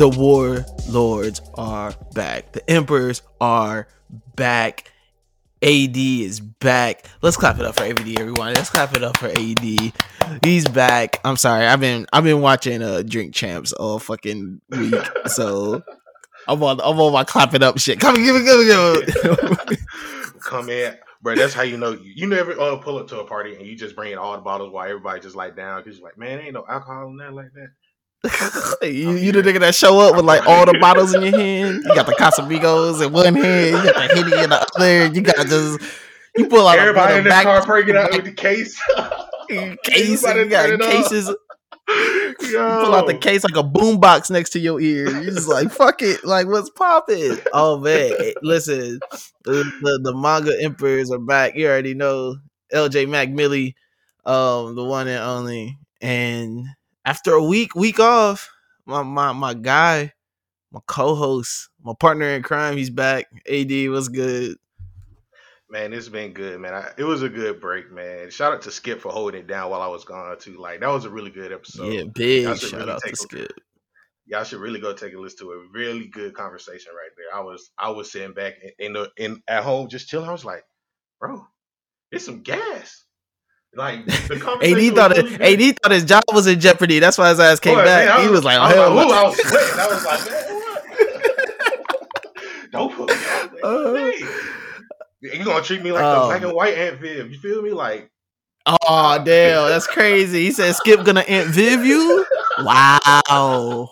The warlords are back. The emperors are back. AD is back. Let's clap it up for AD, everyone. Let's clap it up for AD. He's back. I'm sorry. I've been I've been watching uh Drink Champs all fucking week. So I'm on I'm on my clapping up shit. Come give it, give it, give it. Come in, bro. That's how you know you, never uh, pull up to a party and you just bring in all the bottles while everybody just like down because you're like, man, ain't no alcohol in there like that. you, you the nigga that show up with like all the bottles in your hand. You got the Casamigos in one hand, you got the Henny in the other. You got just you pull out everybody a, in the back, car breaking out with the case. case. You got cases. Yo. You pull out the case like a boombox next to your ear. You're just like, fuck it. Like, what's popping? Oh, man. Listen, the, the, the manga emperors are back. You already know LJ McMillie, um, the one and only. And after a week, week off, my, my, my guy, my co host, my partner in crime, he's back. AD, what's good? Man, it's been good, man. I, it was a good break, man. Shout out to Skip for holding it down while I was gone too. Like that was a really good episode. yeah, big y'all should shout really out to a- Skip. Y'all should really go take a listen to a really good conversation right there. I was I was sitting back in, in the in at home just chilling. I was like, bro, it's some gas. Like the AD thought was it, really good. AD thought his job was in jeopardy. That's why his ass came Boy, back. man, I he was like, oh, I hell was, like, I was sweating. I was like, man? Don't put me out there. Uh, Hey, you gonna treat me like Oh. the black and white Aunt Viv? You feel me? Like, Oh damn, that's crazy. He said Skip gonna Aunt Viv you. Wow.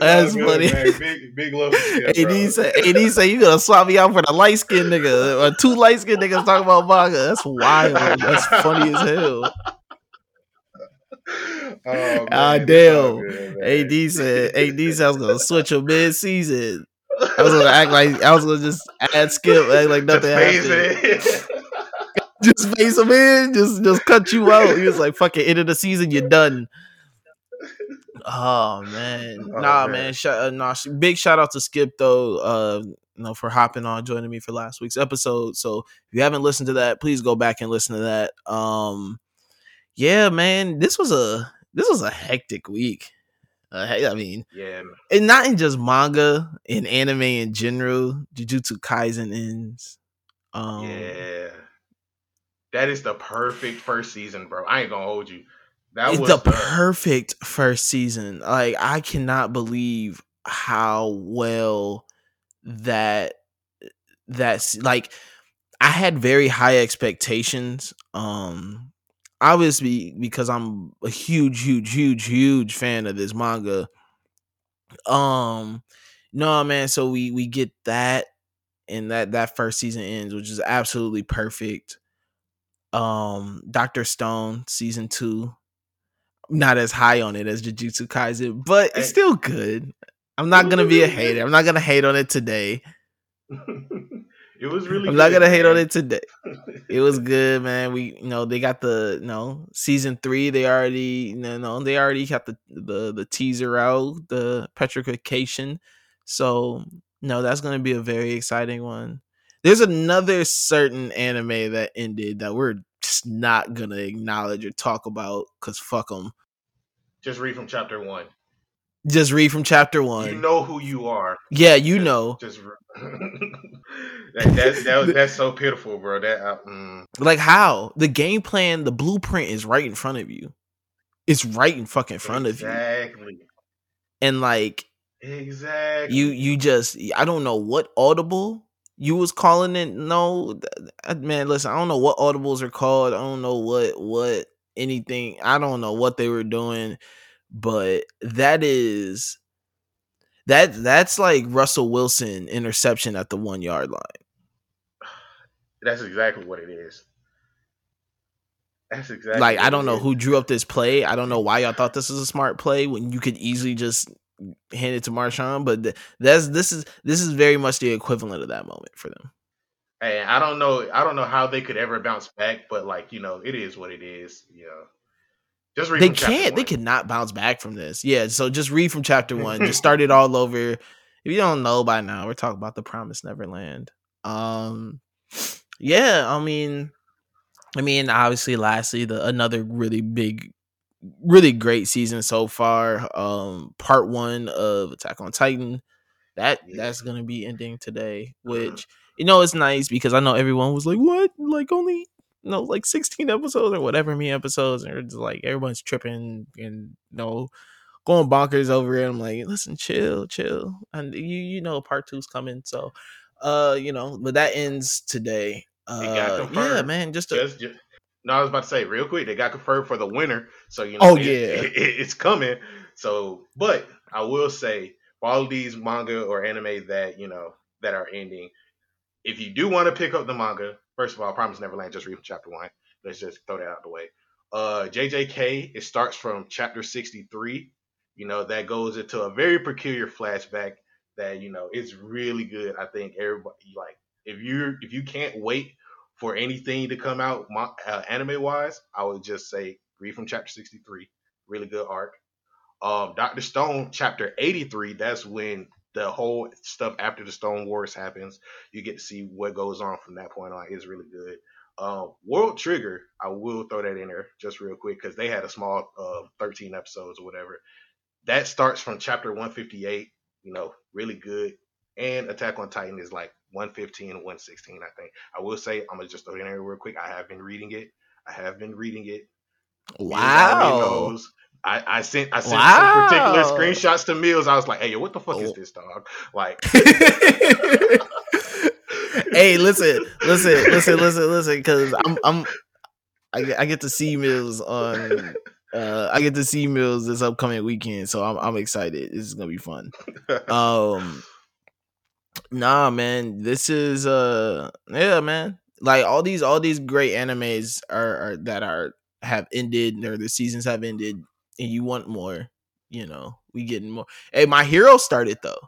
That's good, funny. Man. Big, big love. For Skip, bro. AD said AD said you gonna swap me out for the light skinned nigga. Or two light skinned niggas talking about manga. That's wild. That's funny as hell. Oh, man, Ah, damn. good. AD said AD said I was gonna switch him mid season. I was gonna act like I was gonna just add Skip, act like nothing happened. Just face him in, just just cut you out. He was like, "Fuck it, end of the season, you're done." Oh man, Oh, nah, man. man. Sh- uh, nah, big shout out to Skip though. Uh, you know, for hopping on, joining me for last week's episode. So if you haven't listened to that, please go back and listen to that. Um, yeah, man, this was a this was a hectic week. Uh, I mean, yeah, man. and not in just manga, in anime in general. Jujutsu Kaisen ends. Um, yeah. That is the perfect first season, bro. I ain't gonna hold you. That it's was the perfect first season. Like I cannot believe how well that that's like I had very high expectations. Um obviously because I'm a huge huge huge huge fan of this manga. Um no man, so we we get that and that that first season ends which is absolutely perfect. Um Dr. Stone season 2 not as high on it as Jujutsu Kaisen, but it's still good. I'm not gonna be a hater. I'm not gonna hate on it today. it was really. I'm not gonna hate on it today. It was good, man. We you know they got the you know season three. They already you know they already got the the the teaser out, the petrification. So no, that's gonna be a very exciting one. There's another certain anime that ended that we're just not gonna acknowledge or talk about because fuck them. Just read from chapter one. Just read from chapter one. You know who you are. yeah, you Just- know. Just that, that's that was, that's so pitiful, bro. That uh, mm, Like how the game plan, the blueprint is right in front of you. It's right in fucking front of you. exactly, And like exactly. you you just I don't know what audible you was calling it. No man, listen, I don't know what audibles are called. I don't know what what anything. I don't know what they were doing, but that is that that's like Russell Wilson interception at the 1 yard line. That's exactly what it is. That's exactly like I don't know who drew up this play. I don't know why y'all thought this was a smart play when you could easily just hand it to Marshawn. But th- that's this is this is very much the equivalent of that moment for them. Hey, I don't know. I don't know how they could ever bounce back, but like you know, it is what it is. You know, just read. They can't. They cannot bounce back from this. Yeah. So just read from chapter one. just start it all over. If you don't know by now, we're talking about the Promised Neverland. Um, yeah. I mean, I mean, obviously, lastly, the another really big really great season so far. Um, part one of Attack on Titan. That Yeah. that's gonna be ending today, which you know it's nice because I know everyone was like, "What? Like only no, like sixteen episodes or whatever many episodes," and it's like everyone's tripping and you know going bonkers over it. I'm like, listen, chill, chill, and you you know part two's coming, so uh, you know, but that ends today. Uh, yeah, man, just a, Just, just no, I was about to say real quick. They got confirmed for the winner, so you know. Oh, it- yeah. it- it's coming. So, but I will say for all these manga or anime that you know that are ending, if you do want to pick up the manga, first of all, Promise Neverland, just read chapter one. Let's just throw that out the way. Uh, JJK, it starts from chapter sixty three. You know that goes into a very peculiar flashback that you know it's really good. I think everybody like if you if you can't wait for anything to come out uh, anime wise, I would just say read from chapter 63. Really good arc. Um, Doctor Stone, chapter 83. That's when the whole stuff after the Stone Wars happens. You get to see what goes on from that point on. It's really good. Um, World Trigger, I will throw that in there just real quick because they had a small uh, 13 episodes or whatever. That starts from chapter 158. You know, really good. And Attack on Titan is like 115 and 116, I think. I will say, I'm gonna just throw it in there real quick. I have been reading it. I have been reading it. Wow. knows. I, I sent I sent some particular screenshots to Mills. I was like, "Hey, yo, what the fuck is Oh. this, dog?" Like, hey, listen, listen, listen, listen, listen, because I'm, I'm, I, get- I get to see Mills on, uh, I get to see Mills this upcoming weekend, so I'm, I'm excited. This is gonna be fun. Um, nah, man, this is, uh, yeah, man, like all these, all these great animes are, are that are have ended or the seasons have ended, and you want more. You know, we getting more. Hey, my hero started though.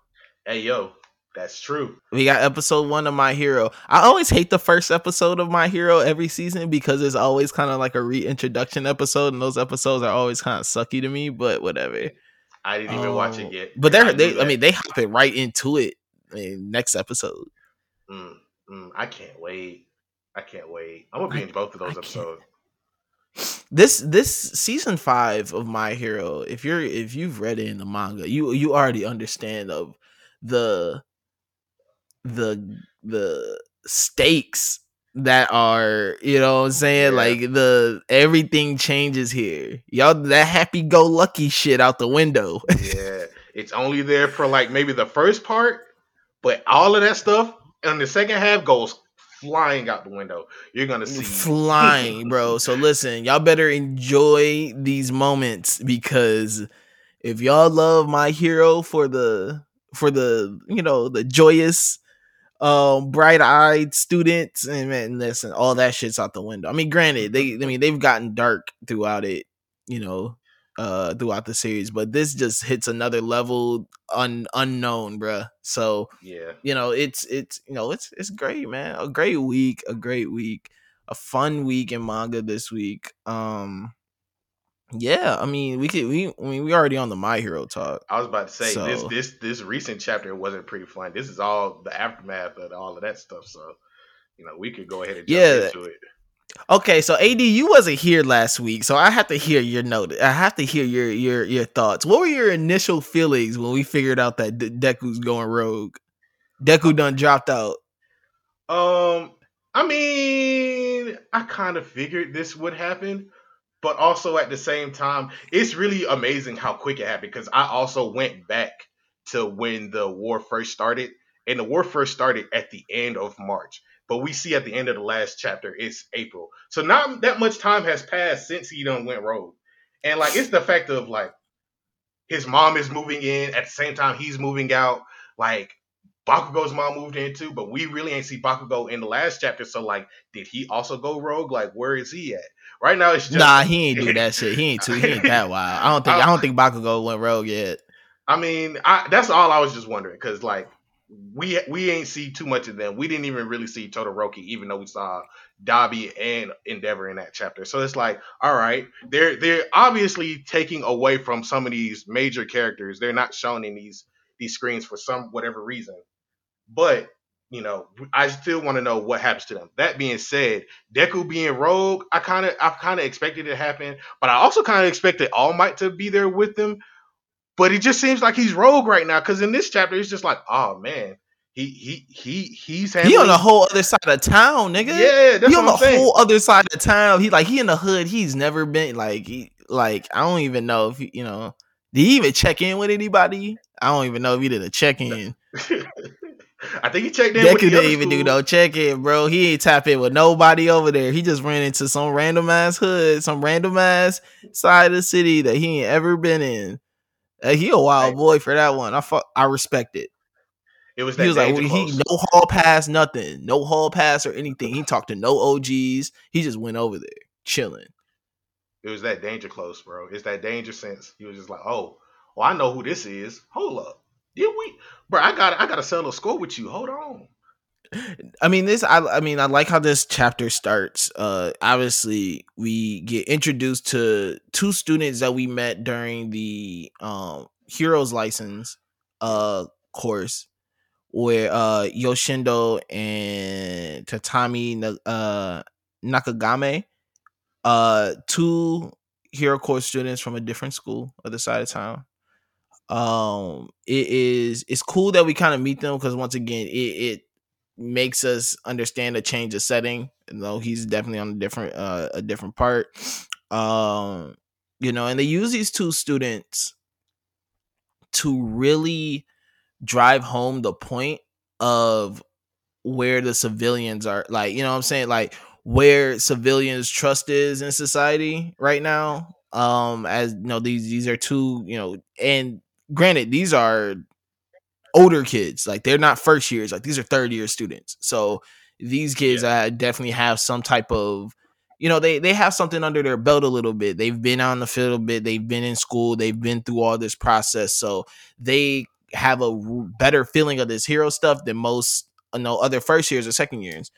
hey, yo, that's true. We got episode one of My Hero. I always hate the first episode of My Hero every season because it's always kind of like a reintroduction episode, and those episodes are always kind of sucky to me. But whatever. I didn't even watch Um, it yet. But they're I they. I mean, they hop it right into it. in next episode. Mm, mm, I can't wait. I can't wait. I'm gonna I- binge both of I those can't- episodes. This this season five of My Hero. If you're if you've read it in the manga, you you already understand of the the the stakes that are you know what I'm saying Yeah. like the everything changes here y'all that happy go lucky shit out the window yeah, it's only there for like maybe the first part, but all of that stuff in the second half goes flying out the window. You're gonna see flying bro so listen y'all better enjoy these moments because if y'all love my hero for the for the you know the joyous um bright-eyed students and man listen all that shit's out the window i mean granted they i mean they've gotten dark throughout it you know uh throughout the series but this just hits another level un- unknown bruh so Yeah, you know it's it's you know it's it's great man a great week a great week a fun week in manga this week um yeah i mean we could we i mean we already on the my hero talk I was about to say this this this recent chapter wasn't pretty fun. This is all the aftermath of all of that stuff. So you know we could go ahead and jump Yeah. into it. Okay so ad you wasn't here last week so i have to hear your note i have to hear your your your thoughts. What were your initial feelings when we figured out that De- deku's going rogue? Deku done dropped out. Um, I mean, I kind of figured this would happen, but also at the same time, it's really amazing how quick it happened because I also went back to when the war first started, and the war first started at the end of March. But we see at the end of the last chapter, it's April. So not that much time has passed since he done went rogue. And like it's the fact of like his mom is moving in at the same time he's moving out. Like Bakugo's mom moved in too, but we really ain't see Bakugo in the last chapter. So like, did he also go rogue? Like, where is he at? Right now, it's just nah he ain't do that shit he ain't too he ain't that wild i don't think i don't think bakugo went rogue yet I mean, I, that's all I was just wondering because like we we ain't see too much of them. We didn't even really see Todoroki, even though we saw Dabi and Endeavor in that chapter. So it's like, all right, they're they're obviously taking away from some of these major characters. They're not shown in these these screens for some whatever reason. But you know, I still want to know what happens to them. That being said, Deku being rogue, I kind of, I kind of expected it to happen, but I also kind of expected All Might to be there with them. But it just seems like he's rogue right now because in this chapter, it's just like, oh man, he he he he's handling... he on the whole other side of town, nigga. Yeah, that's he on the saying. whole other side of town. He like he in the hood. He's never been like he like I don't even know if he, you know. Did he even check in with anybody? I don't even know if he did a check in. I think he checked in. Deku didn't even do no check in, bro. He ain't tap in with nobody over there. He just ran into some random ass hood, some random ass side of the city that he ain't ever been in. Uh, he a wild boy for that one. I fu- I respect it. It was he was like he no hall pass, nothing, no hall pass or anything. He talked to no OGs. He just went over there chilling. It was that danger close, bro. It's that danger sense. He was just like, oh, well, I know who this is. Hold up, did we, bro? I got I got to settle a score with you. Hold on. I mean this I I mean I like how this chapter starts. Uh obviously we get introduced to two students that we met during the um heroes license uh course where uh Yo Shindo and Tatami uh Nakagame uh two hero course students from a different school other side of town um it is it's cool that we kind of meet them because once again it, it makes us understand a change of setting though he's definitely on a different uh a different part. Um you know and they use these two students to really drive home the point of where the civilians are like you know what i'm saying? Like where civilians trust is in society right now. Um as you know these these are two you know and granted these are older kids. Like they're not first years. Like these are third year students. So these kids yeah. uh, definitely have some type of you know they they have something under their belt a little bit they've been on the field a bit they've been in school they've been through all this process so they have a better feeling of this hero stuff than most you know other first years or second years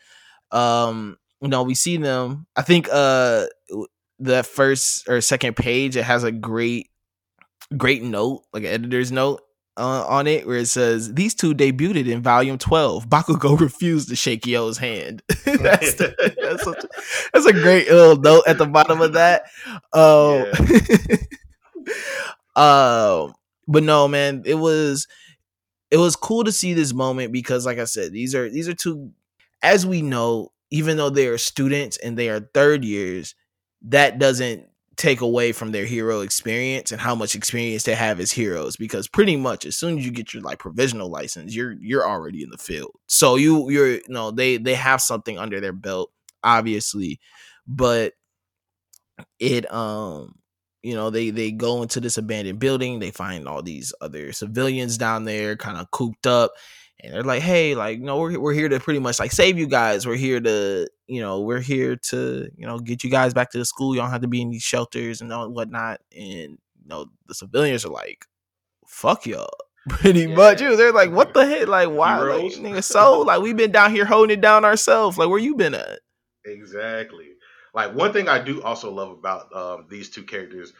um you know we see them i think uh the first or second page it has a great great note like an editor's note uh, on it where it says these two debuted in volume 12 bakugo refused to shake yo's hand. That's, the, that's, a, that's, a, great little note at the bottom of that. Um yeah. uh, but no man it was it was cool to see this moment because like i said these are these are two as we know even though they are students and they are third years that doesn't take away from their hero experience and how much experience they have as heroes because pretty much as soon as you get your like provisional license you're you're already in the field. So you you're you know they they have something under their belt obviously but it um you know they they go into this abandoned building they find all these other civilians down there kind of cooped up and they're like, hey, like, you know, we're, we're here to pretty much like save you guys. We're here to, you know, we're here to, you know, get you guys back to the school. You don't have to be in these shelters and all whatnot. And, you know, the civilians are like, fuck y'all. Pretty yeah. much. They're like, what the heck? Like, why? Like, nigga, so, like, we've been down here holding it down ourselves. Like, where you been at? Exactly. Like, one thing I do also love about um, these two characters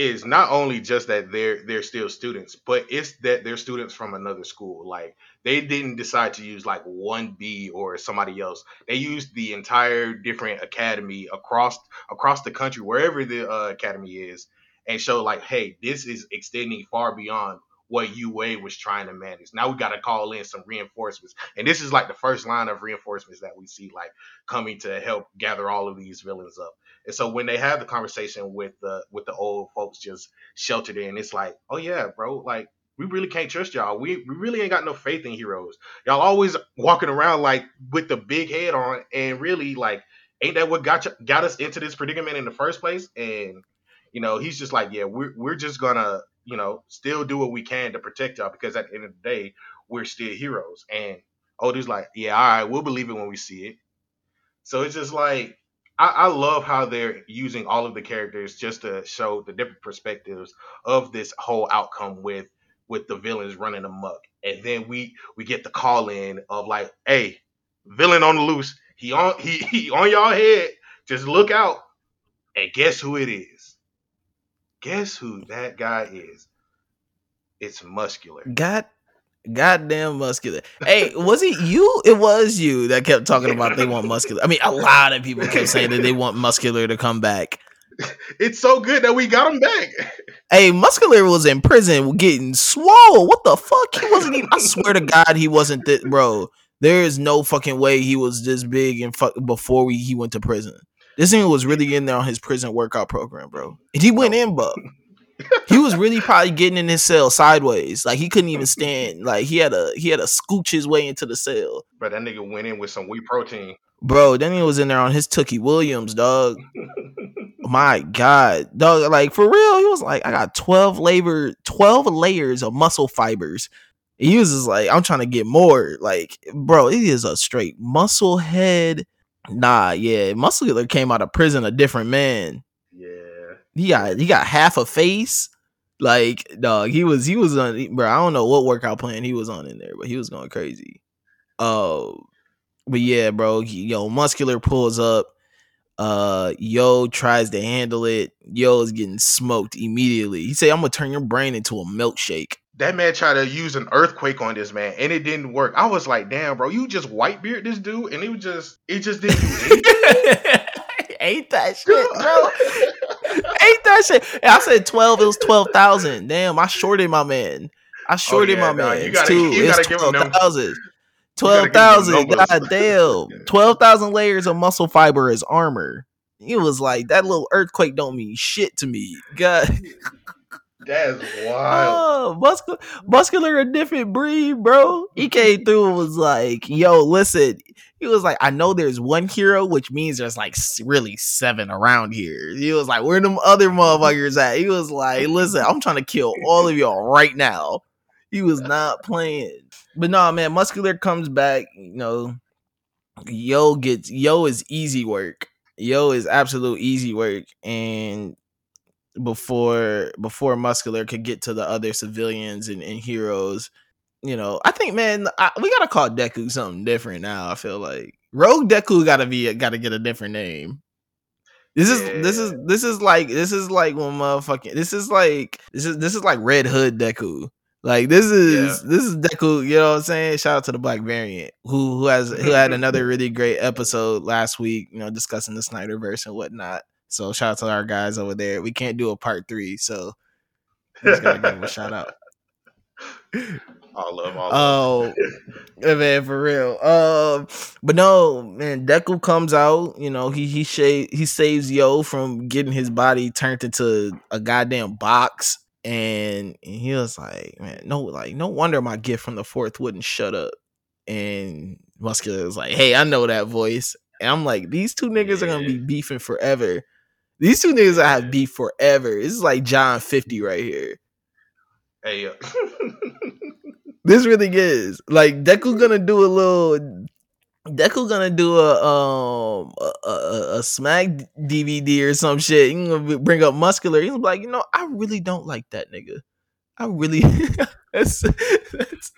is not only just that they're they're still students, but it's that they're students from another school. Like they didn't decide to use like one B or somebody else. They used the entire different academy across across the country, wherever the uh, academy is, and show like, hey, this is extending far beyond what UA was trying to manage. Now we got to call in some reinforcements, and this is like the first line of reinforcements that we see like coming to help gather all of these villains up. And so when they have the conversation with the with the old folks just sheltered in, it's like, oh yeah, bro, like we really can't trust y'all. We, we really ain't got no faith in heroes. Y'all always walking around like with the big head on, and really like, ain't that what got you, got us into this predicament in the first place? And you know, he's just like, yeah, we're we're just gonna you know still do what we can to protect y'all because at the end of the day, we're still heroes. And Odu's like, yeah, all right, we'll believe it when we see it. So it's just like I, I, love how they're using all of the characters just to show the different perspectives of this whole outcome with with the villains running amok. And then we we get the call in of like, hey, villain on the loose. He on he he on y'all head. Just look out. And guess who it is? Guess who that guy is? It's muscular. God Goddamn muscular. Hey, was it you? It was you that kept talking about they want muscular. I mean, a lot of people kept saying that they want muscular to come back. It's so good that we got him back. Hey, muscular was in prison getting swole. What the fuck? He wasn't even. I swear to God, he wasn't. Th- bro, there is no fucking way he was this big and fuck before we, he went to prison. This thing was really in there on his prison workout program, bro. And he went oh. in, but he was really probably getting in his cell sideways. Like he couldn't even stand. Like he had a he had to scooch his way into the cell. But that nigga went in with some wheat protein. Bro, then he was in there on his Tookie Williams, dog. My God, dog. Like for real, he was like, I got twelve labor, twelve layers of muscle fibers. He was just like, I'm trying to get more. Like, bro, he is a straight muscle head. Nah, yeah, muscular came out of prison a different man. He got he got half a face. Like, dog, he was he was on bro. I don't know what workout plan he was on in there, but he was going crazy. Uh, but yeah, bro, yo, muscular pulls up. Uh, yo tries to handle it. Yo is getting smoked immediately. He say, "I'm gonna turn your brain into a milkshake." That man tried to use an earthquake on this man, and it didn't work. I was like, "Damn, bro, you just white beard this dude," and it was just, it just didn't do anything. Ain't that shit, bro? Ain't that shit? And I said twelve. It was twelve thousand. Damn, I shorted my man. I shorted oh, yeah, my man too. it's twelve thousand. Twelve thousand. God damn. Twelve thousand layers of muscle fiber as armor. It was like that little earthquake don't mean shit to me. God. That's oh, wild. Oh, muscular, muscular, a different breed, bro. He came through and was like, "Yo, listen." He was like, "I know there's one hero, which means there's like really seven around here." He was like, "Where them other motherfuckers at?" He was like, "Listen, I'm trying to kill all of y'all right now." He was not playing. But no, nah, man, muscular comes back. You know, yo gets yo is easy work. Yo is absolute easy work, and before before muscular could get to the other civilians and, and heroes, you know, I think man, I, we gotta call Deku something different now. I feel like Rogue Deku gotta be gotta get a different name. This is yeah. this is this is like this is like when motherfucking this is like this is this is like Red Hood Deku. Like this is yeah. this is Deku, you know what I'm saying? Shout out to the Black Variant who who has who had another really great episode last week, you know, discussing the Snyderverse and whatnot. So shout out to our guys over there. We can't do a part three, so just gotta give them a shout out. All love, all. Oh, man, for real. Um, but no, man, Deku comes out. You know, he he sh- he saves Yo from getting his body turned into a goddamn box and, and he was like, man, no, like, no wonder my gift from the fourth wouldn't shut up. And Muscular was like, hey, I know that voice. And I'm like, these two niggas yeah. are gonna be beefing forever. These two niggas I have beef forever. This is like John 50 right here. Hey, uh- this really is. Like Deku gonna do a little Deku gonna do a um a, a, a, smack DVD or some shit. He's gonna bring up muscular. He's like, you know, I really don't like that nigga. I really that's, that's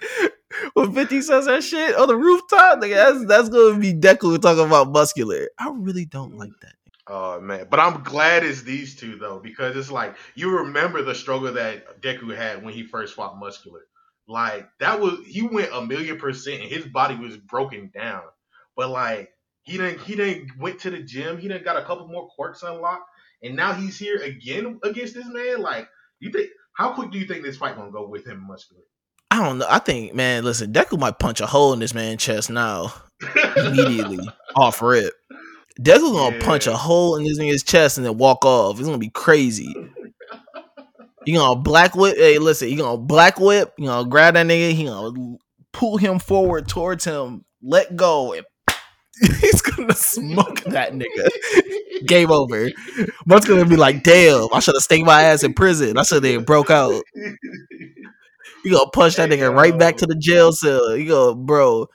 when 50 says that shit on the rooftop, nigga, that's that's gonna be Deku talking about muscular. I really don't like that. Oh man, but I'm glad it's these two though because it's like you remember the struggle that Deku had when he first fought Muscular. Like that was he went a million percent and his body was broken down. But like he didn't he didn't went to the gym. He didn't got a couple more quirks unlocked, and now he's here again against this man. Like you think how quick do you think this fight gonna go with him muscular? I don't know. I think man, listen, Deku might punch a hole in this man's chest now immediately off rip. Deku gonna yeah. punch a hole in this nigga's chest and then walk off. It's gonna be crazy. You gonna black whip? Hey, listen, you gonna black whip? You gonna grab that nigga? He gonna pull him forward towards him, let go, and he's gonna smoke that nigga. Game over. What's gonna be like, damn, I should have stayed my ass in prison. I should have broke out. You gonna punch that nigga right back to the jail cell. You go, bro.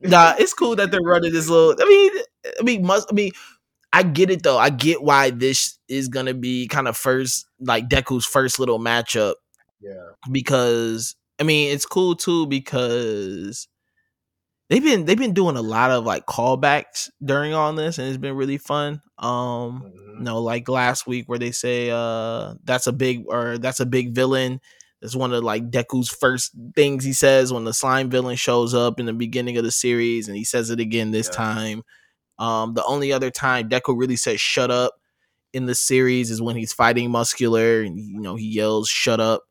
Nah, it's cool that they're running this little. I mean, I mean, must. I mean, I get it though. I get why this is gonna be kind of first, like Deku's first little matchup. Yeah. Because I mean, it's cool too because they've been they've been doing a lot of like callbacks during all this, and it's been really fun. Um, mm-hmm. you know, like last week where they say uh that's a big or that's a big villain It's one of like Deku's first things he says when the slime villain shows up in the beginning of the series, and he says it again this Yeah. time. Um, the only other time Deku really says "shut up" in the series is when he's fighting Muscular, and you know he yells "shut up."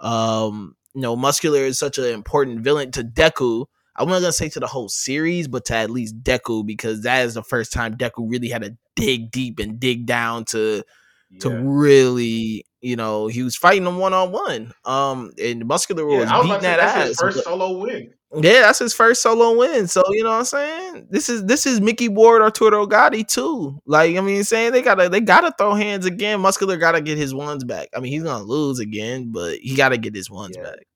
Um, you know, Muscular is such an important villain to Deku. I'm not gonna say to the whole series, but to at least Deku because that is the first time Deku really had to dig deep and dig down to to really, you know, he was fighting them one on one. Um, and Muscular Yeah, was I was beating to say that that's ass. his first but- solo win. Yeah, that's his first solo win. So you know what I'm saying. This is this is Mickey Ward or Arturo Gatti too. Like I mean, saying they gotta they gotta throw hands again. Muscular gotta get his ones back. I mean, he's gonna lose again, but he gotta get his ones Yeah. back.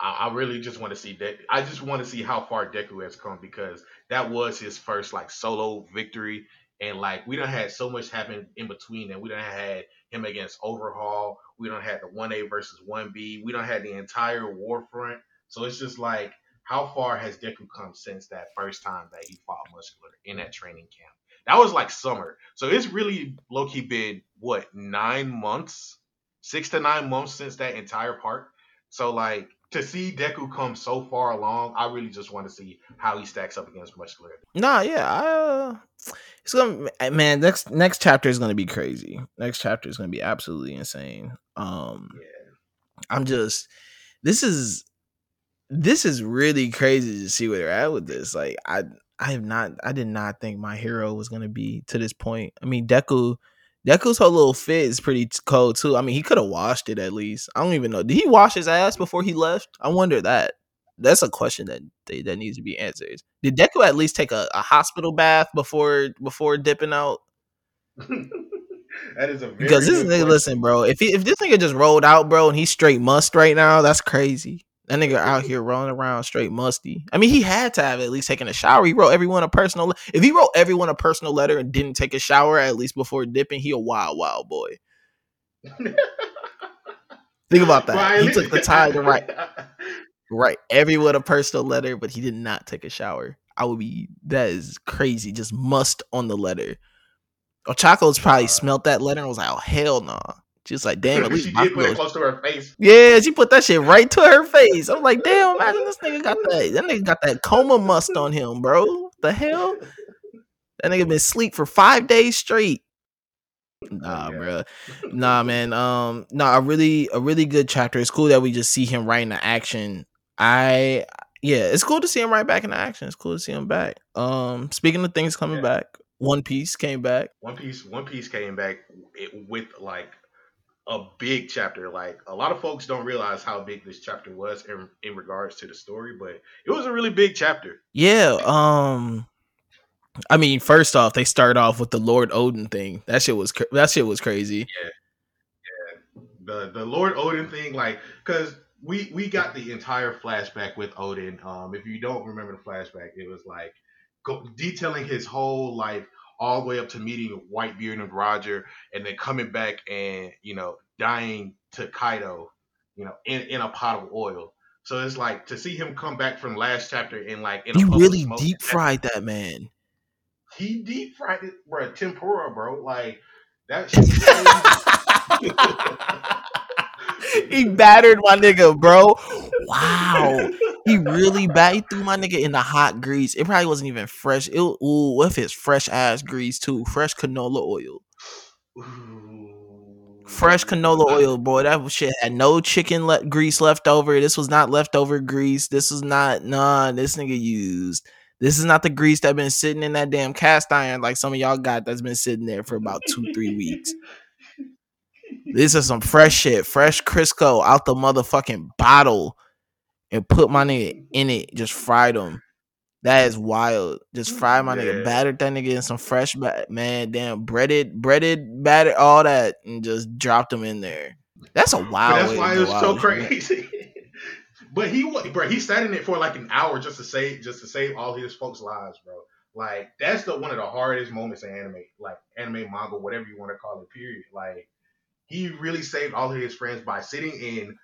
I, I really just want to see that. I just want to see how far Deku has come because that was his first like solo victory, and like we don't had so much happen in between, and we don't had him against Overhaul. We don't had the one A versus one B. We don't had the entire war front. So it's just like how far has Deku come since that first time that he fought Muscular in that training camp? That was like summer. So it's really low key been what nine months, six to nine months since that entire part. So like to see Deku come so far along, I really just want to see how he stacks up against Muscular. Nah, yeah, I, uh, it's gonna man. Next next chapter is gonna be crazy. Next chapter is gonna be absolutely insane. Um, Yeah. I'm just this is this is really crazy to see where they're at with this. Like I I have not I did not think my hero was gonna be to this point. I mean Deku Deku's whole little fit is pretty cold too. I mean he could have washed it at least. I don't even know. Did he wash his ass before he left? I wonder that. That's a question that they, that needs to be answered. Did Deku at least take a, a hospital bath before before dipping out? that is a Because this nigga, question. listen, bro. If he, if this nigga just rolled out, bro, and he's straight must right now, that's crazy. That nigga out here rolling around straight musty. I mean, he had to have at least taken a shower. He wrote everyone a personal. le- If he wrote everyone a personal letter and didn't take a shower at least before dipping, he a wild, wild boy. Think about that. Well, he took the time to write write everyone a personal letter, but he did not take a shower. I would be that is crazy. Just must on the letter. Ochako's probably Uh. smelt that letter and was like, "Oh hell no!" She was like, "Damn, at least she did put it close to her face. yeah." She put that shit right to her face. I'm like, "Damn, imagine this nigga got that. That nigga got that coma must on him, bro. The hell? That nigga been asleep for five days straight." Nah, yeah. bro. Nah, man. Um, nah, a really, a really good chapter. It's cool that we just see him right in the action. I, yeah, it's cool to see him right back in the action. It's cool to see him back. Um, speaking of things coming Yeah. back, One Piece came back. One Piece, One Piece came back it, with like a big chapter. Like a lot of folks don't realize how big this chapter was in, in regards to the story, but it was a really big chapter. Yeah. Um, I mean, first off, they start off with the Lord Oden thing. That shit was that shit was crazy. Yeah. The the Lord Oden thing, like, cause we we got the entire flashback with Oden. Um, if you don't remember the flashback, it was like go, detailing his whole life all the way up to meeting Whitebeard and Roger, and then coming back and you know dying to Kaido, you know, in in a pot of oil. So it's like to see him come back from last chapter in like in He really deep fried that man. He deep fried it, bro. Tempura, bro. Like that. he battered my nigga, bro. Wow. He really bad. He threw my nigga in the hot grease. It probably wasn't even fresh. It, ooh, what if it's fresh ass grease too? Fresh canola oil. Fresh canola oil, boy. That shit had no chicken le- grease left over. This was not leftover grease. This was not nah. This nigga used. This is not the grease that been sitting in that damn cast iron like some of y'all got that's been sitting there for about two three weeks. This is some fresh shit, fresh Crisco out the motherfucking bottle, and put my nigga in it. Just fried them. That is wild. Just fry my nigga, Yeah. battered that nigga in some fresh, ba- man, damn, breaded, breaded, battered, all that, and just dropped them in there. That's a But wild. that's way why it was so crazy. but he, bro, he sat in it for like an hour just to save, just to save all his folks' lives, bro. Like that's the one of the hardest moments in anime, like anime, manga, whatever you want to call it. Period. Like he really saved all of his friends by sitting in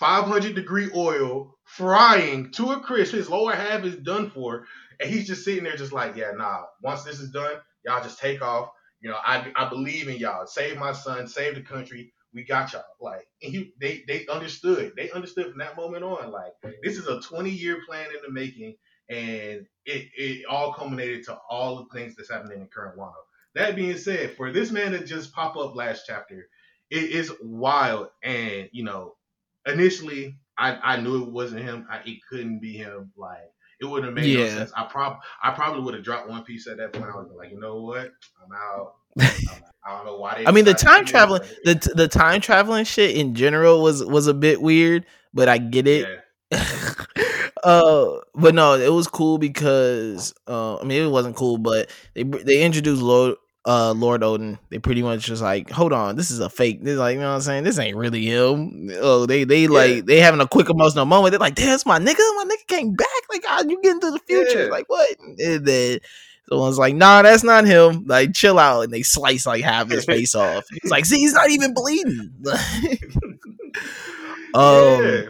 500 degree oil, frying to a crisp. His lower half is done for, and he's just sitting there, just like, yeah, nah. Once this is done, y'all just take off. You know, I I believe in y'all. Save my son, save the country, we got y'all. Like and he, they they understood. They understood from that moment on. Like this is a 20 year plan in the making, and it it all culminated to all the things that's happening in current Wano. That being said, for this man to just pop up last chapter, it is wild. And you know, initially I, I knew it wasn't him. I, it couldn't be him. Like it wouldn't have made yeah. no sense. I prob I probably would have dropped One Piece at that point. I was like, you know what? I'm out. I don't know why. I mean, the time traveling, the the time traveling shit in general was was a bit weird, but I get it. Yeah. uh, but no, it was cool because uh, I mean, it wasn't cool, but they they introduced Lord uh Lord Oden, they pretty much just like, hold on, this is a fake. They're like, you know what I'm saying? This ain't really him. Oh, they they yeah. like they having a quick emotional moment. They're like, damn, that's my nigga, my nigga came back. Like, how you get into the future? Yeah. Like, what? And then someone's like, nah, that's not him. Like, chill out. And they slice like half his face off. He's like, see, he's not even bleeding. um yeah.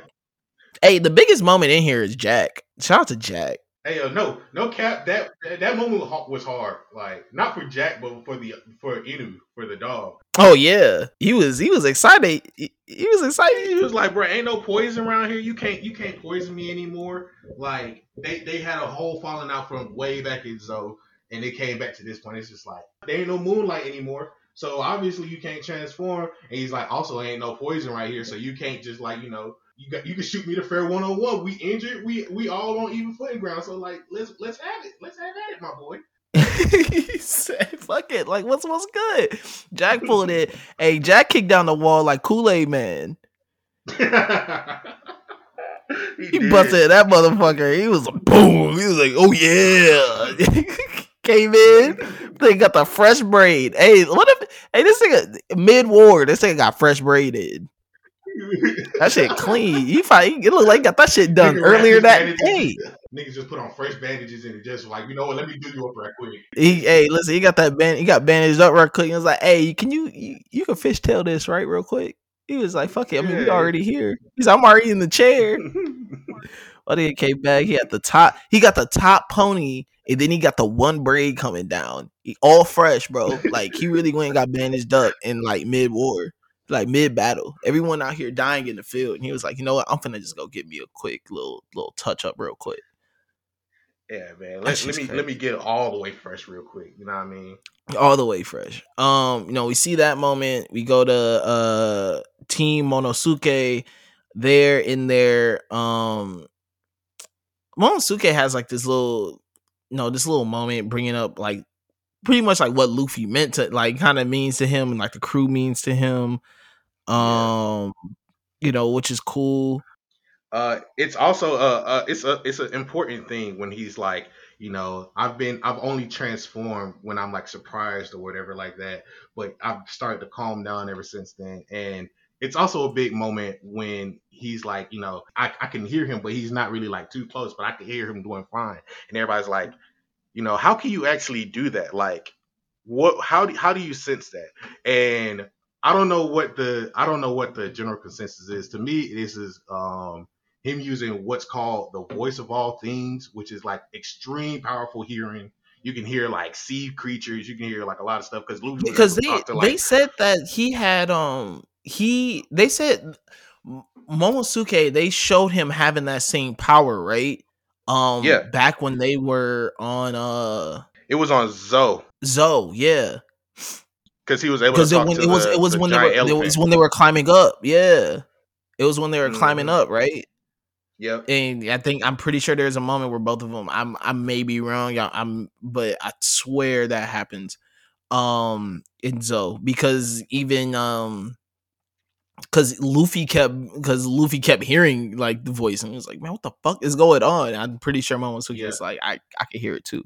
Hey, the biggest moment in here is Jack. Shout out to Jack. Hey, uh, no, no cap. That that moment was hard. Like not for Jack, but for the for Inu, for the dog. Oh yeah, he was he was excited. He, he was excited. He was like, bro, ain't no poison around here. You can't you can't poison me anymore. Like they they had a whole falling out from way back in Zou, and they came back to this point. It's just like there ain't no moonlight anymore. So obviously you can't transform. And he's like, also ain't no poison right here, so you can't just like you know you got you can shoot me the fair one on one. We injured. We we all on even footing ground. So like let's let's have it. Let's have at it, my boy. he said, "Fuck it, like what's what's good." Jack pulled it. Hey, Jack kicked down the wall like Kool Aid Man. he, he busted that motherfucker. He was a boom. He was like, "Oh yeah." Came in. They got the fresh braid. Hey, what if? Hey, this thing mid war. This thing got fresh braided that shit clean. He probably it look like he got that shit done earlier that day. Niggas just put on fresh bandages and just like, you know what, let me do you up right quick. He hey, listen, he got that band he got bandaged up right quick. He was like, Hey, can you you, you can fishtail this right real quick? He was like, fuck it. I mean, yeah. we already here. He's I'm already in the chair. But he came back. He had the top. He got the top pony, and then he got the one braid coming down. He all fresh, bro. Like he really went and got bandaged up in like mid war like mid battle. Everyone out here dying in the field, and he was like, "You know what? I'm gonna just go get me a quick little little touch up real quick." Yeah, man. Let, let me crazy. let me get all the way fresh real quick. You know what I mean? All the way fresh. Um, you know, we see that moment. We go to uh Team Monosuke. They're in there. Um, Momonosuke has like this little, you know, this little moment bringing up like pretty much like what Luffy meant to like kind of means to him and like the crew means to him um you know which is cool. Uh it's also uh, uh it's a it's an important thing when he's like you know i've been i've only transformed when i'm like surprised or whatever like that but i've started to calm down ever since then and it's also a big moment when he's like you know I, I can hear him but he's not really like too close but i can hear him doing fine and everybody's like you know how can you actually do that? Like what how do how do you sense that? And I don't know what the I don't know what the general consensus is. To me, this is um, him using what's called the voice of all things, which is like extreme powerful hearing. You can hear like sea creatures. You can hear like a lot of stuff because because they to, like, they said that he had um he they said Momosuke they showed him having that same power right um yeah back when they were on uh it was on Zou Zou yeah because he was able to talk it, to it was the, it was when they were elephant. it was when they were climbing up. Yeah, it was when they were mm-hmm. climbing up, right? Yep. And I think I'm pretty sure there's a moment where both of them. I'm I may be wrong. y'all. I'm but I swear that happens. Um, in Zou because even um. Cause Luffy kept, cause Luffy kept hearing like the voice, and he was like, "Man, what the fuck is going on?" I'm pretty sure yeah. was just like, "I, I can hear it too."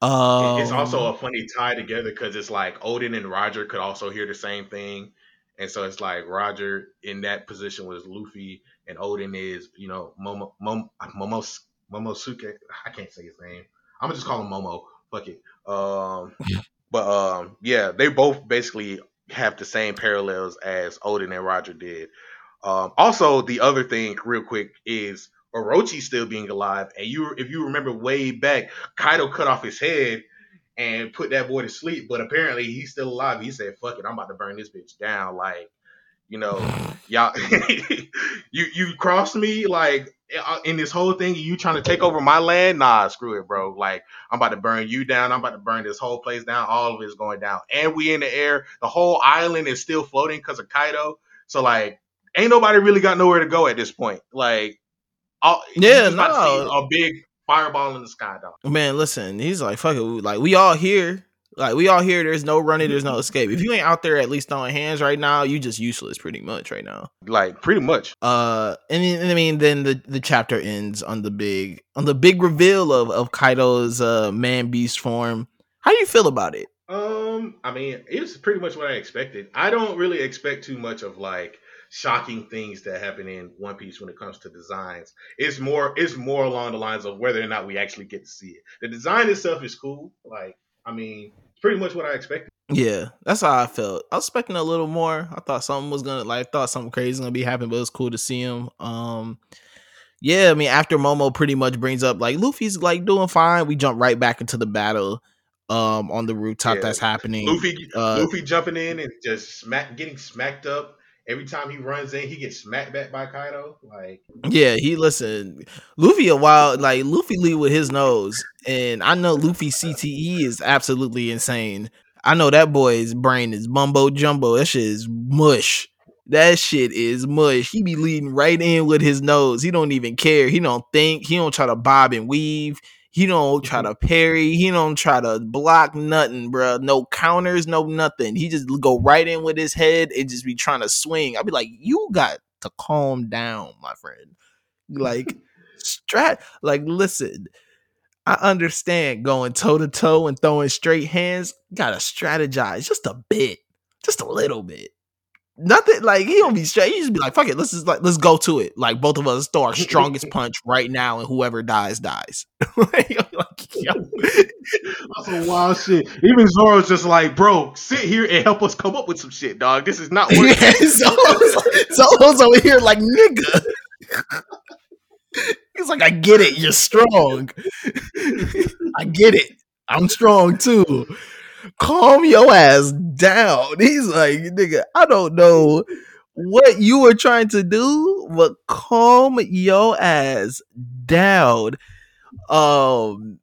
Um, it's also um a funny tie together because it's like Oden and Roger could also hear the same thing, and so it's like Roger in that position was Luffy, and Oden is you know Momo Momo Momos Momosuke. I can't say his name. I'm gonna just call him Momo. Fuck it. Um, but um, yeah, they both basically have the same parallels as Oden and Roger did. Um, also, the other thing, real quick, is Orochi still being alive. And you, if you remember way back, Kaido cut off his head and put that boy to sleep. But apparently he's still alive. He said, "Fuck it, I'm about to burn this bitch down." Like You know, y'all, you you crossed me like uh, in this whole thing. You trying to take over my land? Nah, screw it, bro. Like I'm about to burn you down. I'm about to burn this whole place down. All of it is going down, and we in the air. The whole island is still floating because of Kaido. So like, ain't nobody really got nowhere to go at this point. Like, all, Yeah, to see no. a big fireball in the sky, dog. Man, listen, he's like, fuck it. Like, we all here. Like, we all here. There's no running, there's no escape. If you ain't out there at least throwing hands right now, you just useless pretty much right now. Like pretty much. Uh and, and I mean then the, the chapter ends on the big on the big reveal of, of Kaido's uh man beast form. How do you feel about it? Um, I mean, it's pretty much what I expected. I don't really expect too much of like shocking things that happen in One Piece when it comes to designs. It's more it's more along the lines of whether or not we actually get to see it. The design itself is cool. Like, I mean, it's pretty much what I expected. Yeah, that's how I felt. I was expecting a little more. I thought something was gonna like thought something crazy was gonna be happening, but it was cool to see him. Um yeah, I mean after Momo pretty much brings up like Luffy's like doing fine, we jump right back into the battle um on the rooftop Yeah. that's happening. Luffy Uh, Luffy jumping in and just smack getting smacked up. Every time he runs in, he gets smacked back by Kaido. Like Yeah, he listen. Luffy a wild like Luffy lead with his nose, and I know Luffy CTE is absolutely insane. I know that boy's brain is mumbo jumbo. That shit is mush. That shit is mush. He be leading right in with his nose. He don't even care. He don't think. He don't try to bob and weave. He don't try mm-hmm. to parry. He don't try to block nothing, bruh. No counters, no nothing. He just go right in with his head and just be trying to swing. I'd be like, you got to calm down, my friend. Like, strat. Like, listen. I understand going toe to toe and throwing straight hands. Gotta strategize just a bit, just a little bit. Nothing like he don't be straight. He just be like, "Fuck it, let's just like let's go to it." Like both of us throw our strongest punch right now, and whoever dies dies. like, yo, That's some wild shit. Even Zoro's just like, bro, sit here and help us come up with some shit, dog. This is not working. yeah, Zolo's, Zolo's over here like nigga. He's like, I get it, you're strong. I get it. I'm strong too. Calm your ass down. He's like, nigga, I don't know what you were trying to do, but calm your ass down. Um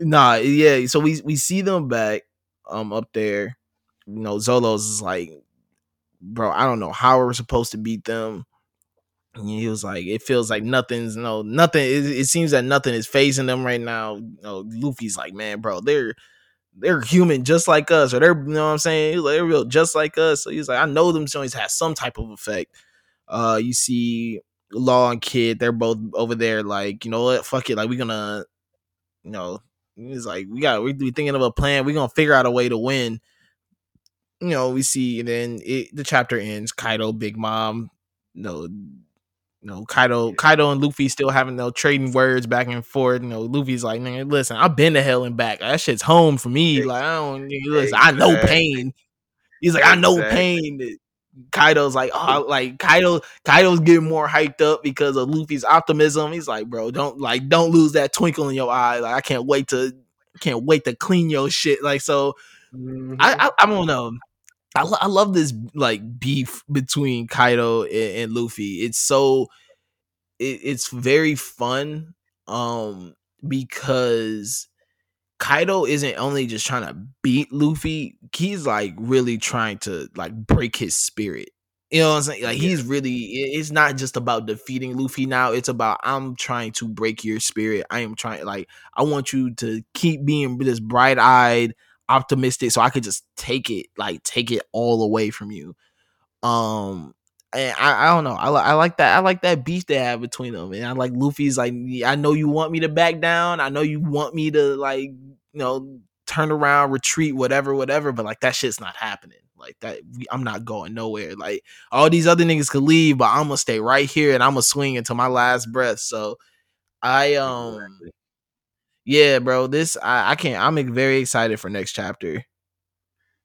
nah, yeah. So we we see them back um up there. You know, Zolo's is like, bro, I don't know how we're supposed to beat them. And he was like, it feels like nothing's no nothing. It, it seems that nothing is facing them right now. You know, Luffy's like, man, bro, they're they're human just like us, or they're you know what I'm saying. Like, they're real just like us. So he's like, I know them joints has some type of effect. Uh, you see Law and Kid, they're both over there, like, you know what, fuck it, like we're gonna, you know, he's like, we got we we thinking of a plan. We're gonna figure out a way to win. You know, we see, and then it, the chapter ends. Kaido, Big Mom, you know, you know, Kaido, Kaido and Luffy still having no trading words back and forth. You know, Luffy's like, man, listen, I've been to hell and back. That shit's home for me. Like, I don't listen, I know pain. He's like, I know pain. Kaido's like, oh, like Kaido, Kaido's getting more hyped up because of Luffy's optimism. He's like, bro, don't like, don't lose that twinkle in your eye. Like, I can't wait to, can't wait to clean your shit. Like, so. I, mm-hmm. I, I don't know. I, lo- I love this like beef between Kaido and, and Luffy. It's so it, it's very fun um because Kaido isn't only just trying to beat Luffy, he's like really trying to like break his spirit. You know what I'm saying? Like he's really it- it's not just about defeating Luffy now, it's about I'm trying to break your spirit. I am trying like I want you to keep being this bright-eyed, optimistic so I could just take it like take it all away from you. Um and I, I don't know. I, I like that. I like that beef they have between them. And I like Luffy's like, I know you want me to back down. I know you want me to like, you know, turn around, retreat, whatever, whatever. But like that shit's not happening. Like that, I'm not going nowhere. Like all these other niggas could leave, but I'm gonna stay right here and I'm gonna swing until my last breath. So I um. Yeah, bro. This I, I can't. I'm very excited for next chapter.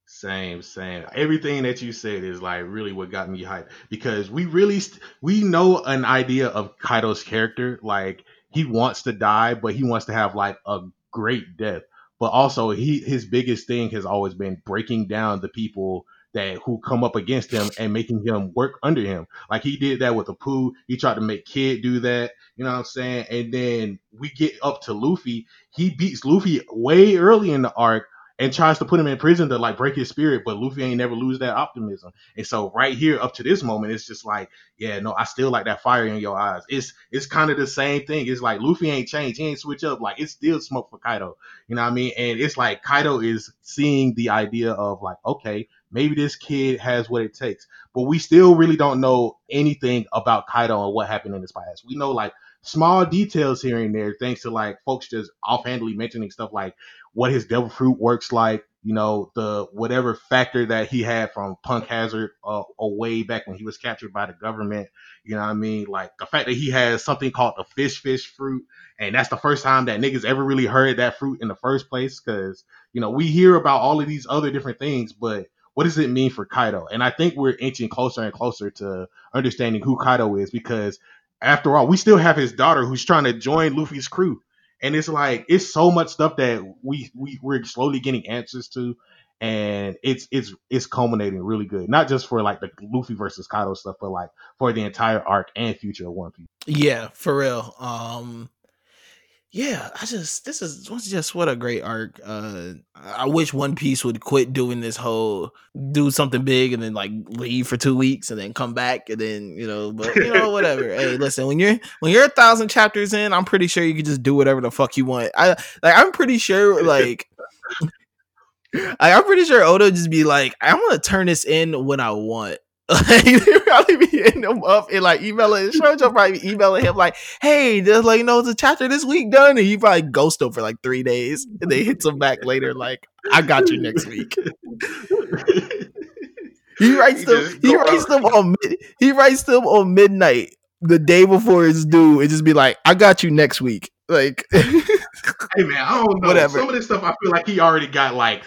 Same, same. Everything that you said is like really what got me hyped because we really st- we know an idea of Kaido's character. Like he wants to die, but he wants to have like a great death. But also, he his biggest thing has always been breaking down the people that who come up against him and making him work under him. Like he did that with Apoo. He tried to make Kid do that. You know what I'm saying? And then we get up to Luffy. He beats Luffy way early in the arc and tries to put him in prison to like break his spirit, but Luffy ain't never lose that optimism. And so right here up to this moment, it's just like, yeah, no, I still like that fire in your eyes. It's it's kind of the same thing. It's like Luffy ain't changed, he ain't switch up. Like it's still smoke for Kaido. You know what I mean? And it's like Kaido is seeing the idea of like, okay, maybe this kid has what it takes. But we still really don't know anything about Kaido and what happened in his past. We know like small details here and there, thanks to like folks just offhandedly mentioning stuff like what his devil fruit works like, you know, the whatever factor that he had from Punk Hazard uh, way back when he was captured by the government. You know what I mean? Like the fact that he has something called the fish fish fruit, and that's the first time that niggas ever really heard that fruit in the first place. Because you know we hear about all of these other different things, but what does it mean for Kaido? And I think we're inching closer and closer to understanding who Kaido is because after all, we still have his daughter who's trying to join Luffy's crew. And it's like it's so much stuff that we we we're slowly getting answers to. And it's it's it's culminating really good. Not just for like the luffy versus kaido stuff but like for the entire arc and future of one piece. Yeah for real. Um yeah, I just this is just what a great arc. Uh I wish One Piece would quit doing this whole do something big and then like leave for two weeks and then come back and then you know, but you know whatever. hey, listen, when you're when you're a thousand chapters in, I'm pretty sure you can just do whatever the fuck you want. I like I'm pretty sure like. I, I'm pretty sure Oda just be like, I'm gonna turn this in when I want. Like, they probably be hitting him up and like emailing Shoujo probably be emailing him like, hey, just like you know, the chapter this week done, and he probably ghost him for like three days, and they hits him back later like, I got you next week. he writes them. He writes them on. He writes them on midnight the day before it's due. and just be like, I got you next week. Like, hey man, I don't know. Whatever. Some of this stuff I feel like he already got like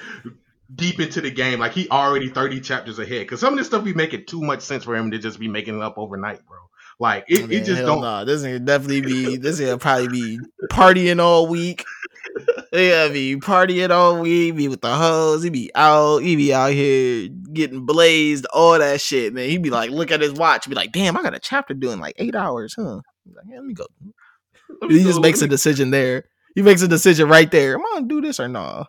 deep into the game, like he already 30 chapters ahead. Cause some of this stuff be making too much sense for him to just be making it up overnight, bro. Like it, it just don't. Nah, this gonna definitely be. This gonna probably be partying all week. Yeah, be partying all week. Be with the hoes. He be out. He be out here getting blazed. All that shit, man. He be like, look at his watch. Be like, damn, I got a chapter doing like eight hours, huh? Like, yeah, let me go. He just makes a decision there. He makes a decision right there. Am I gonna do this or not? Nah?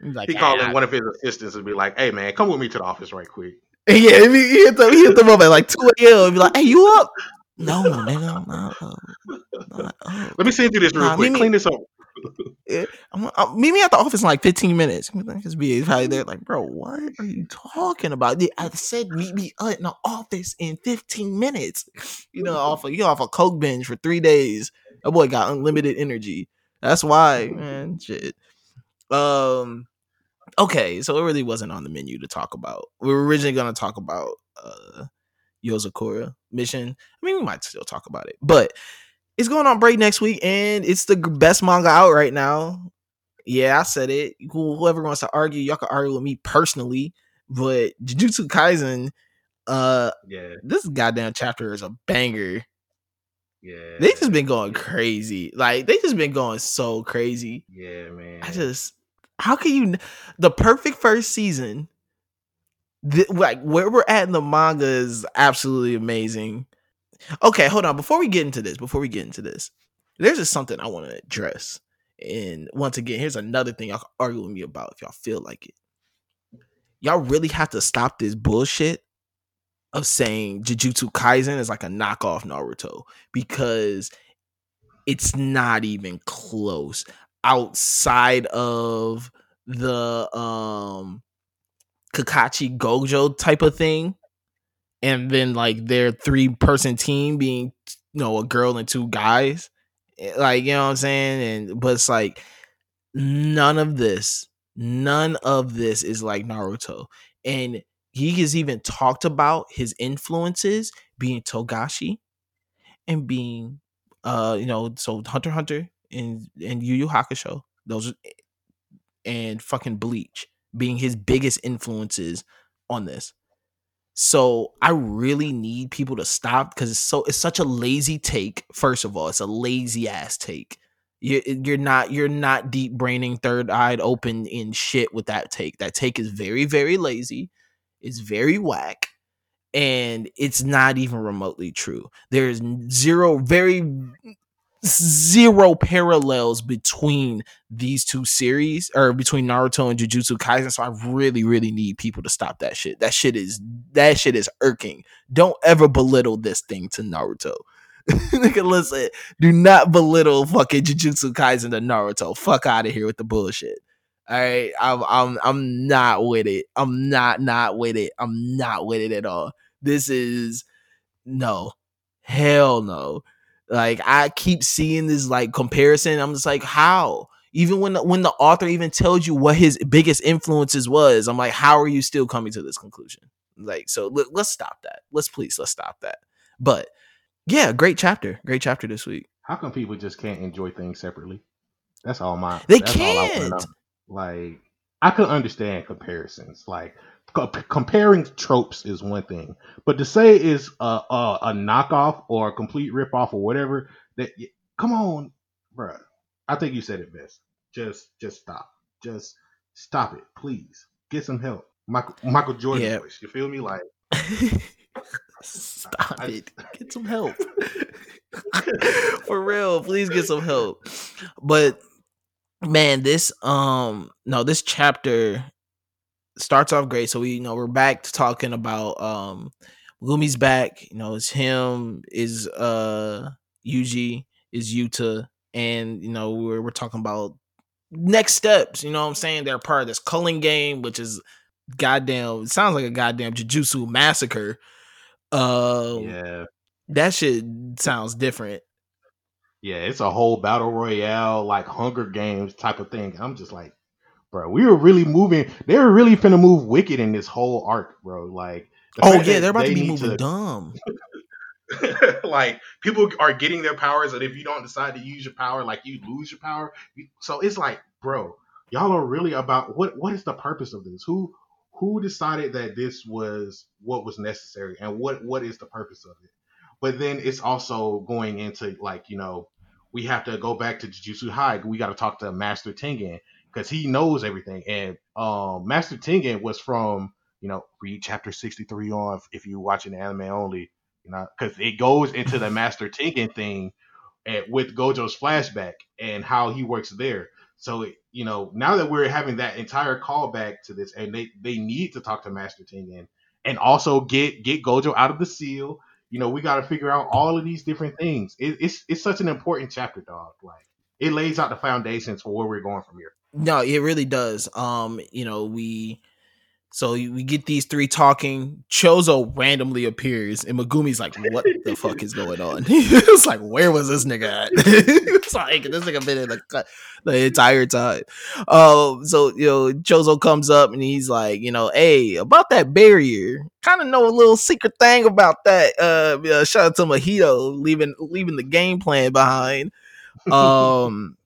Like, he called in one of his assistants and be like, "Hey man, come with me to the office right quick." Yeah, he, he hit them. He hit them up at like two a.m. and be like, "Hey, you up?" No, nigga, not, uh, not uh, Let me send you this real nah, quick. Clean this up. Yeah, I'm, I'm, meet me at the office in like 15 minutes. Just be probably there, like, bro, what are you talking about? I said meet me in the office in 15 minutes. You know, off a, you off a coke binge for three days. That boy got unlimited energy. That's why, man. Shit. Um, okay, so it really wasn't on the menu to talk about. We were originally going to talk about uh Yozakura mission. I mean, we might still talk about it, but it's going on break next week, and it's the best manga out right now. Yeah, I said it. Whoever wants to argue, y'all can argue with me personally, but Jujutsu Kaisen, uh, yeah, this goddamn chapter is a banger. Yeah, they just been going crazy. Like they just been going so crazy. Yeah, man. I just how can you the perfect first season like where we're at in the manga is absolutely amazing. Okay hold on before we get into this before we get into this there's just something i want to address. And once again here's another thing y'all can argue with me about if y'all feel like it. Y'all really have to stop this bullshit of saying jujutsu kaisen is like a knockoff naruto because it's not even close outside of the um Kakashi Gojo type of thing. And then like their three person team being you know a girl and two guys. Eh, like, you know what I'm saying? And but it's like none of this, none of this is like Naruto. And he has even talked about his influences being Togashi and being uh you know so Hunter Hunter and and Yu Yu Hakusho. Those eh, and fucking Bleach being his biggest influences on this. So I really need people to stop because it's so it's such a lazy take. First of all, it's a lazy ass take. You're, eh, you're not you're not deep braining, third eyed open in shit with that take. That take is very very lazy. It's very whack and it's not even remotely true. There's zero, very zero parallels between these two series or between Naruto and Jujutsu Kaisen. So I really, really need people to stop that shit. That shit is that shit is irking. Don't ever belittle this thing to Naruto. Nigga, listen, do not belittle fucking Jujutsu Kaisen to Naruto. Fuck out of here with the bullshit. All right, I'm I'm I'm not with it. I'm not not with it. I'm not with it at all. This is no, hell no. Like I keep seeing this like comparison. I'm just like, how? Even when the, when the author even tells you what his biggest influences was, I'm like, how are you still coming to this conclusion? Like, so let, let's stop that. Let's please let's stop that. But yeah, great chapter, great chapter this week. How come people just can't enjoy things separately? That's all my. They can't. Like, I could understand comparisons. Like, comparing tropes is one thing, but to say is a, a, a knockoff or a complete ripoff or whatever, that come on, bro. I think you said it best. Just just stop. Just stop it, please. Get some help. Michael Michael Jordan yeah. voice. You feel me? Like stop I, it. Get some help. For real, please get some help. But man, this um no, this chapter starts off great. So we you know we're back to talking about um Gumi's back. You know, it's him, is uh Yuji, is Yuta, and you know, we're we're talking about next steps. You know what I'm saying? They're part of this culling game, which is goddamn it sounds like a goddamn Jujutsu massacre. Uh yeah. That shit sounds different. Yeah, it's a whole battle royale, like Hunger Games type of thing. I'm just like, bro. We were really moving. They were really finna move wicked in this whole arc, bro. Like, oh yeah, they're about they to be moving to, dumb. like people are getting their powers, and if you don't decide to use your power, like you lose your power. So it's like, bro, y'all are really about what? What is the purpose of this? Who who decided that this was what was necessary, and what what is the purpose of it? But then it's also going into like you know we have to go back to Jujutsu High. We got to talk to Master Tengen because he knows everything. And um, Master Tengen was from you know read chapter sixty three on if you're watching anime only, you know, because it goes into the Master Tengen thing and with Gojo's flashback and how he works there. So you know now that we're having that entire callback to this, and they they need to talk to Master Tengen and also get get Gojo out of the seal. You know, we got to figure out all of these different things. It, it's it's such an important chapter, dog. Like it lays out the foundations for where we're going from here. No, it really does. Um, you know, we so we get these three talking. Chozo randomly appears, and Megumi's like, "What the fuck is going on?" it's like, "Where was this nigga at?" it's like this nigga been in the, the entire time. Um, so you know, Chozo comes up and he's like, "You know, hey, about that barrier, kind of know a little secret thing about that." Uh, uh shout out to Mahito leaving leaving the game plan behind. Um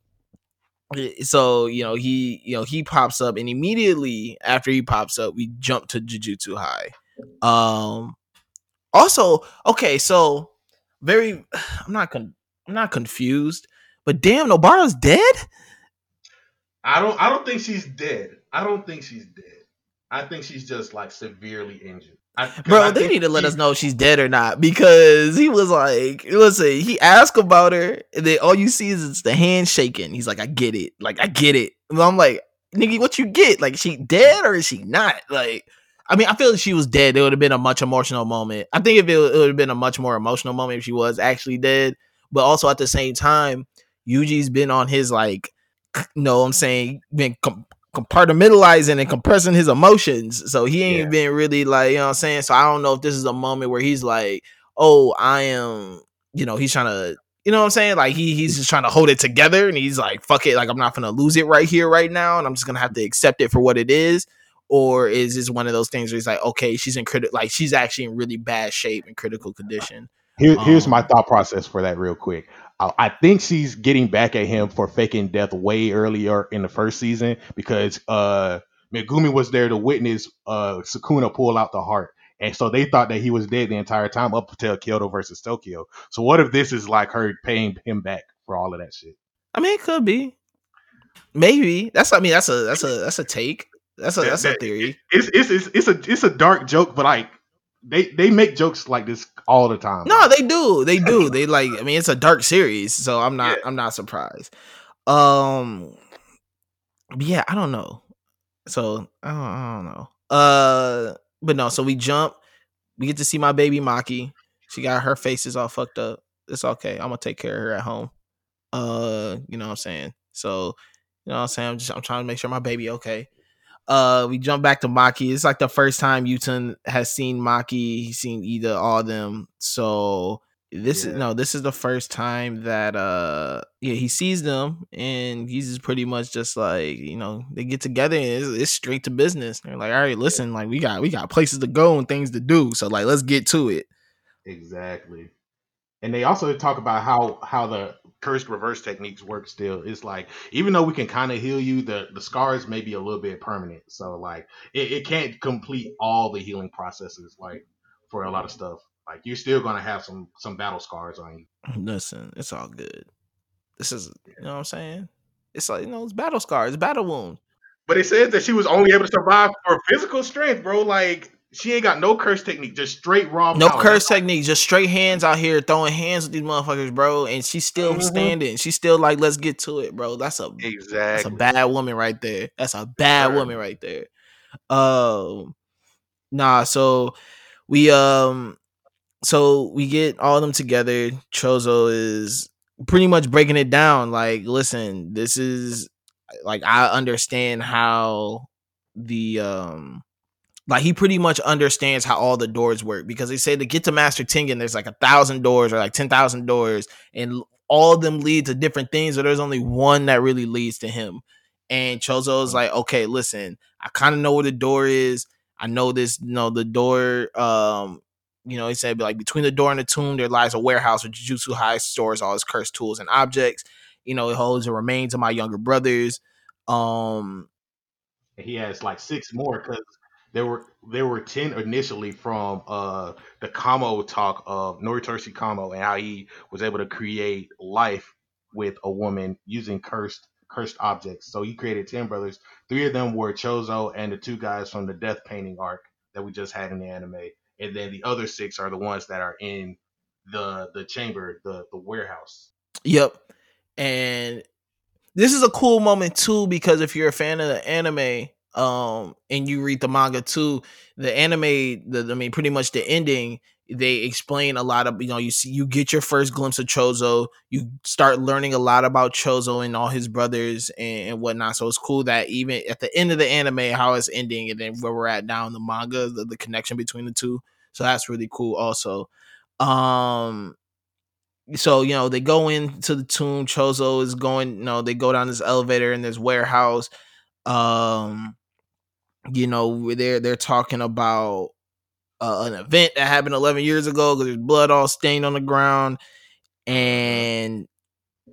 so you know he you know he pops up and immediately after he pops up we jump to jujutsu high. Um also okay so very i'm not con- i'm not confused but damn nobara's dead? I don't i don't think she's dead. I don't think she's dead. I think she's just like severely injured I, Bro, I they need to let us know if she's dead or not because he was like, listen, he asked about her, and then all you see is it's the hand shaking. He's like, I get it. Like, I get it. And I'm like, nigga, what you get? Like, she dead or is she not? Like, I mean, I feel like she was dead. It would have been a much emotional moment. I think if it, it would have been a much more emotional moment if she was actually dead. But also at the same time, Yuji's been on his like, you know, what I'm saying, been com- compartmentalizing and compressing his emotions. So he ain't yeah. been really like, you know what I'm saying? So I don't know if this is a moment where he's like, oh, I am, you know, he's trying to, you know what I'm saying? Like he he's just trying to hold it together and he's like, fuck it, like I'm not gonna lose it right here, right now, and I'm just gonna have to accept it for what it is. Or is this one of those things where he's like, okay, she's in critical like she's actually in really bad shape and critical condition. Here, here's um, my thought process for that real quick. I think she's getting back at him for faking death way earlier in the first season because uh Megumi was there to witness uh Sukuna pull out the heart. And so they thought that he was dead the entire time up until Kyoto versus Tokyo. So what if this is like her paying him back for all of that shit? I mean, it could be. Maybe. That's I mean, that's a that's a that's a take. That's a That- that's a theory. It's, it's it's it's a it's a dark joke, but like they they make jokes like this all the time. No, they do. They do. They like. I mean, it's a dark series, so I'm not. Yeah. I'm not surprised. Um. but Yeah, I don't know. So I don't, I don't know. Uh, but no. So we jump. We get to see my baby Maki. She got her faces all fucked up. It's okay. I'm gonna take care of her at home. Uh, you know what I'm saying. So, you know what I'm saying. I'm just I'm trying to make sure my baby okay. Uh, we jump back to Maki. It's like the first time Yuton has seen Maki. He's seen either all of them. So this is no, this is the first time that uh yeah he sees them and he's just pretty much just like you know they get together and it's, it's straight to business. They're like, all right, listen, like we got we got places to go and things to do. So like let's get to it. Exactly. And they also talk about how how the cursed reverse techniques work still. It's like even though we can kind of heal you, the the scars may be a little bit permanent. So like it, it can't complete all the healing processes like for a lot of stuff. Like you're still gonna have some some battle scars on you. Listen, it's all good. This is you know what I'm saying. It's like you know it's battle scars, battle wounds But it says that she was only able to survive for physical strength, bro. Like she ain't got no curse technique, just straight raw. No power. curse technique, just straight hands out here throwing hands with these motherfuckers, bro. And she's still Mhm. standing. She's still like, let's get to it, bro. That's a that's a bad woman right there. That's a bad Sure. woman right there. Um, nah. So we um, so we get all of them together. Chozo is pretty much breaking it down. Like, listen, this is like I understand how the um like he pretty much understands how all the doors work because they say to get to Master Tengen, there's like a thousand doors or like ten thousand doors, and all of them lead to different things, but there's only one that really leads to him. And Chozo's like, okay, listen, I kind of know where the door is. I know this, you know, the door, um, you know, he said like between the door and the tomb, there lies a warehouse where Jujutsu High stores all his cursed tools and objects. You know, it holds the remains of my younger brothers. Um, he has like six more because there were there were ten initially from uh the Kamo talk of Noritoshi Kamo and how he was able to create life with a woman using cursed cursed objects. So he created ten brothers. Three of them were Chozo and the two guys from the Death Painting arc that we just had in the anime. And then the other six are the ones that are in the the chamber, the the warehouse. Yep. And this is a cool moment too because if you're a fan of the anime um and you read the manga too, the anime the I mean pretty much the ending they explain a lot of you know you see you get your first glimpse of Chozo, you start learning a lot about Chozo and all his brothers and, and whatnot. So it's cool that even at the end of the anime how it's ending and then where we're at now in the manga, the, the connection between the two. So that's really cool also. Um so you know they go into the tomb chozo is going you know they go down this elevator in this warehouse um you know they're they're talking about uh, an event that happened 11 years ago because there's blood all stained on the ground. And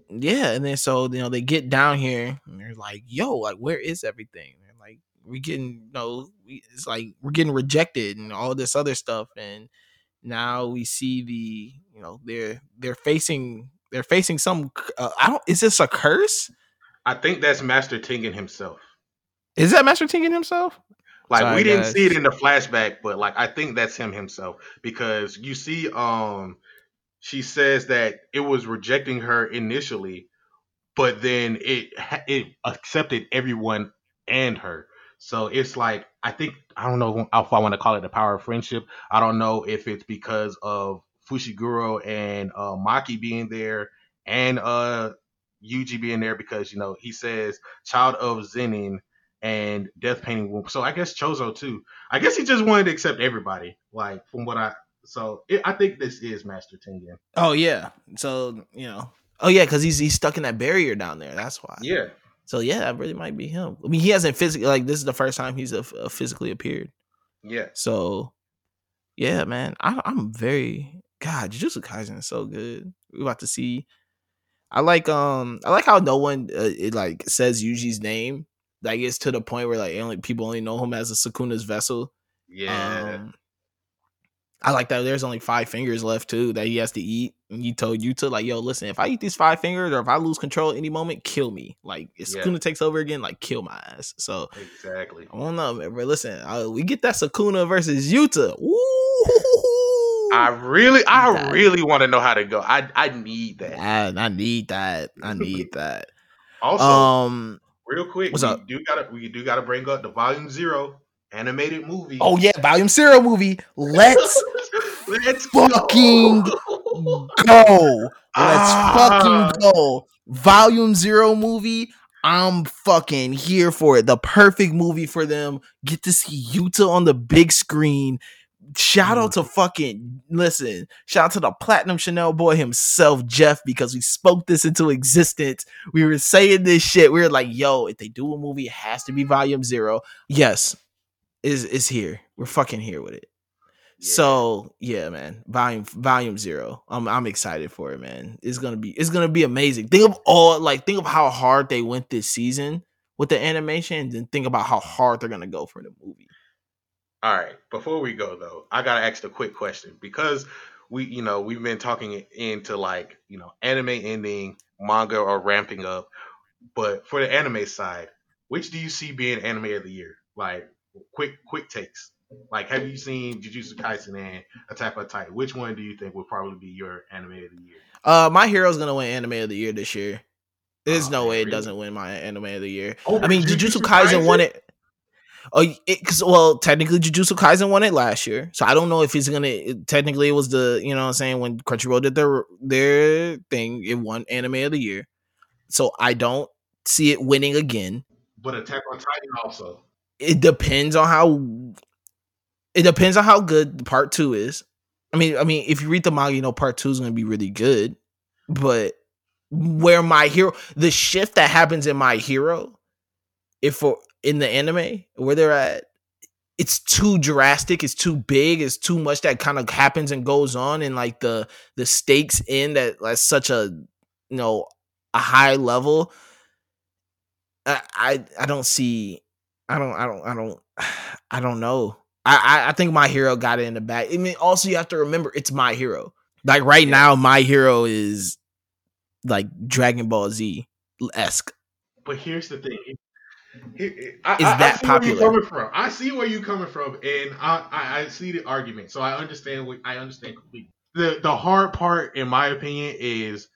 yeah and then so you know they get down here and they're like yo like where is everything? They're like we're getting you know we, it's like we're getting rejected and all this other stuff. And now we see the you know they're they're facing they're facing some uh, i don't is this a curse? I think that's Master Tengen himself. Is that master Tengen himself Like Sorry, we didn't guys. see it in the flashback, but like I think that's him himself because you see, um, she says that it was rejecting her initially, but then it it accepted everyone and her. So it's like I think I don't know if I want to call it the power of friendship. I don't know if it's because of Fushiguro and uh, Maki being there and uh Yuji being there because you know he says child of Zenin and death painting womb. So I guess Chozo too. I guess he just wanted to accept everybody. Like from what I so it, I think this is Master Tengen. oh yeah so you know oh yeah because he's he's stuck in that barrier down there that's why Yeah. so yeah that really might be him i mean he hasn't physically like this is the first time he's a, a physically appeared Yeah. So, yeah, man, I, I'm very God. Jujutsu Kaisen is so good. We're about to see. I like um I like how no one uh, it like says Yuji's name. Like gets to the point where like only people only know him as a Sukuna's vessel. Yeah. Um, I like that there's only five fingers left too that he has to eat. And you told Yuta, like, yo, listen, if I eat these five fingers or if I lose control at any moment, kill me. Like, if Yeah. Sukuna takes over again, like, kill my ass. So Exactly. I don't know, man. But listen, uh, we get that Sukuna versus Yuta. Ooh. I really, I That- really want to know how to go. I, I need that. I, I need that. I need that. Also, um. Real quick, what's we up? do gotta, we do gotta bring up the Volume Zero animated movie. Oh yeah, Volume Zero movie. Let's Let's fucking go. go. Let's Ah. fucking go. Volume Zero movie. I'm fucking here for it. The perfect movie for them. Get to see Yuta on the big screen. Shout out mm. to fucking listen. Shout out to the Platinum Chanel boy himself, Jeff, because we spoke this into existence. We were saying this shit. We were like, yo, if they do a movie, it has to be Volume Zero. Yes, is is here. We're fucking here with it. Yeah. So yeah, man, volume volume zero. I'm I'm excited for it, man. It's gonna be it's gonna be amazing. Think of all like think of how hard they went this season with the animation, and then think about how hard they're gonna go for the movie. All right. Before we go though, I gotta ask a quick question because we, you know, we've been talking into like, you know, anime ending, manga or ramping up. But for the anime side, which do you see being anime of the year? Like quick, quick takes. Like, have you seen Jujutsu Kaisen and Attack on Titan? Which one do you think would probably be your anime of the year? Uh, my hero's gonna win anime of the year this year. There's Oh, no man, way it really? doesn't win my anime of the year. Over I mean, Jujutsu Kaisen won it. Oh, cause well, technically Jujutsu Kaisen won it last year, so I don't know if he's gonna. Technically, it was the you know what I'm saying when Crunchyroll did their their thing, it won Anime of the Year. So I don't see it winning again. But Attack on Titan also. It depends on how. It depends on how good part two is. I mean, I mean, if you read the manga, you know part two is gonna be really good, but where my hero, the shift that happens in my hero, if for in the anime where they're at it's too drastic it's too big it's too much that kind of happens and goes on and like the the stakes in that like such a you know a high level i i, I don't see i don't i don't i don't i don't know I, I i think my hero got it in the back i mean also you have to remember it's my hero like right Yeah. now my hero is like dragon ball z esque But here's the thing. I, Is I- I that see where you're popular? coming from. I see where you're coming from, and I, I, I see the argument. So I understand. What, I understand completely. The the hard part, in my opinion, is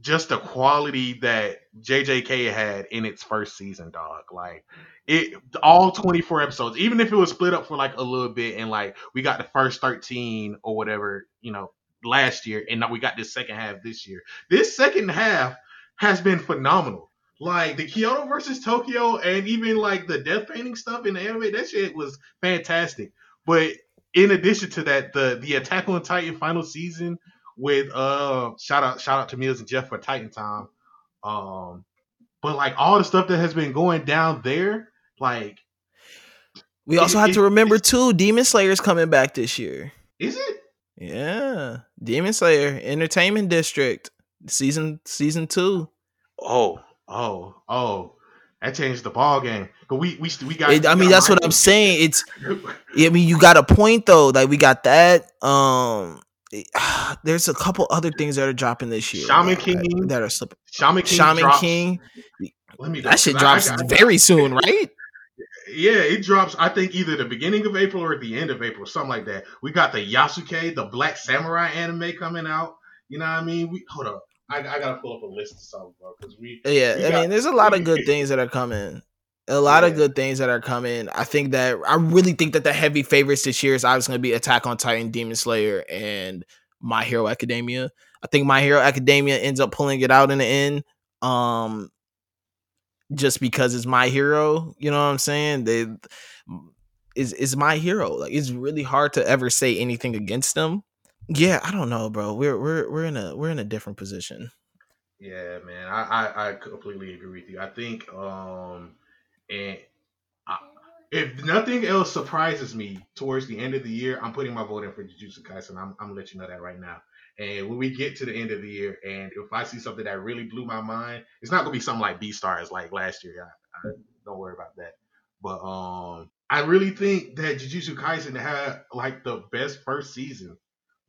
just the quality that JJK had in its first season, dog. Like it, all 24 episodes, even if it was split up for like a little bit, and like we got the first 13 or whatever, you know, last year, and now we got this second half this year. This second half has been phenomenal. Like the Kyoto versus Tokyo, and even like the death painting stuff in the anime, that shit was fantastic. But in addition to that, the the Attack on Titan final season with uh shout out shout out to Mills and Jeff for Titan Time. Um, but like all the stuff that has been going down there, like we also It- have to remember too demon slayer's coming back this year is it? Yeah, Demon Slayer Entertainment District season season two. Oh, oh, oh. That changed the ball game. But we we we got. It- I mean, got that's what I'm saying. It's I mean, you got a point though. Like we got that. Um, it- there's a couple other things that are dropping this year. Shaman King. that are slipping. Shaman King. Shaman drops- King. Let me go, That shit 'cause drops very soon, right? Yeah, it drops. I think either the beginning of April or at the end of April, something like that. We got the Yasuke, the Black Samurai anime coming out. You know what I mean? We hold up. I, I gotta pull up a list of something, bro, because we. Yeah, we I got- mean, there's a lot of good things that are coming. A lot of good things that are coming. I think that I really think that the heavy favorites this year is obviously going to be Attack on Titan, Demon Slayer, and My Hero Academia. I think My Hero Academia ends up pulling it out in the end. Um, just because it's my hero, you know what I'm saying? They is is my hero. Like it's really hard to ever say anything against them. Yeah, I don't know, bro. We're we're we're in a we're in a different position. Yeah, man, I, I I completely agree with you. I think, um, and if nothing else surprises me towards the end of the year, I'm putting my vote in for Jujutsu Kaisen. I'm I'm let you know that right now. And when we get to the end of the year, and if I see something that really blew my mind, it's not gonna be something like Beastars like last year. I, I, don't worry about that. But um, I really think that Jujutsu Kaisen had like the best first season,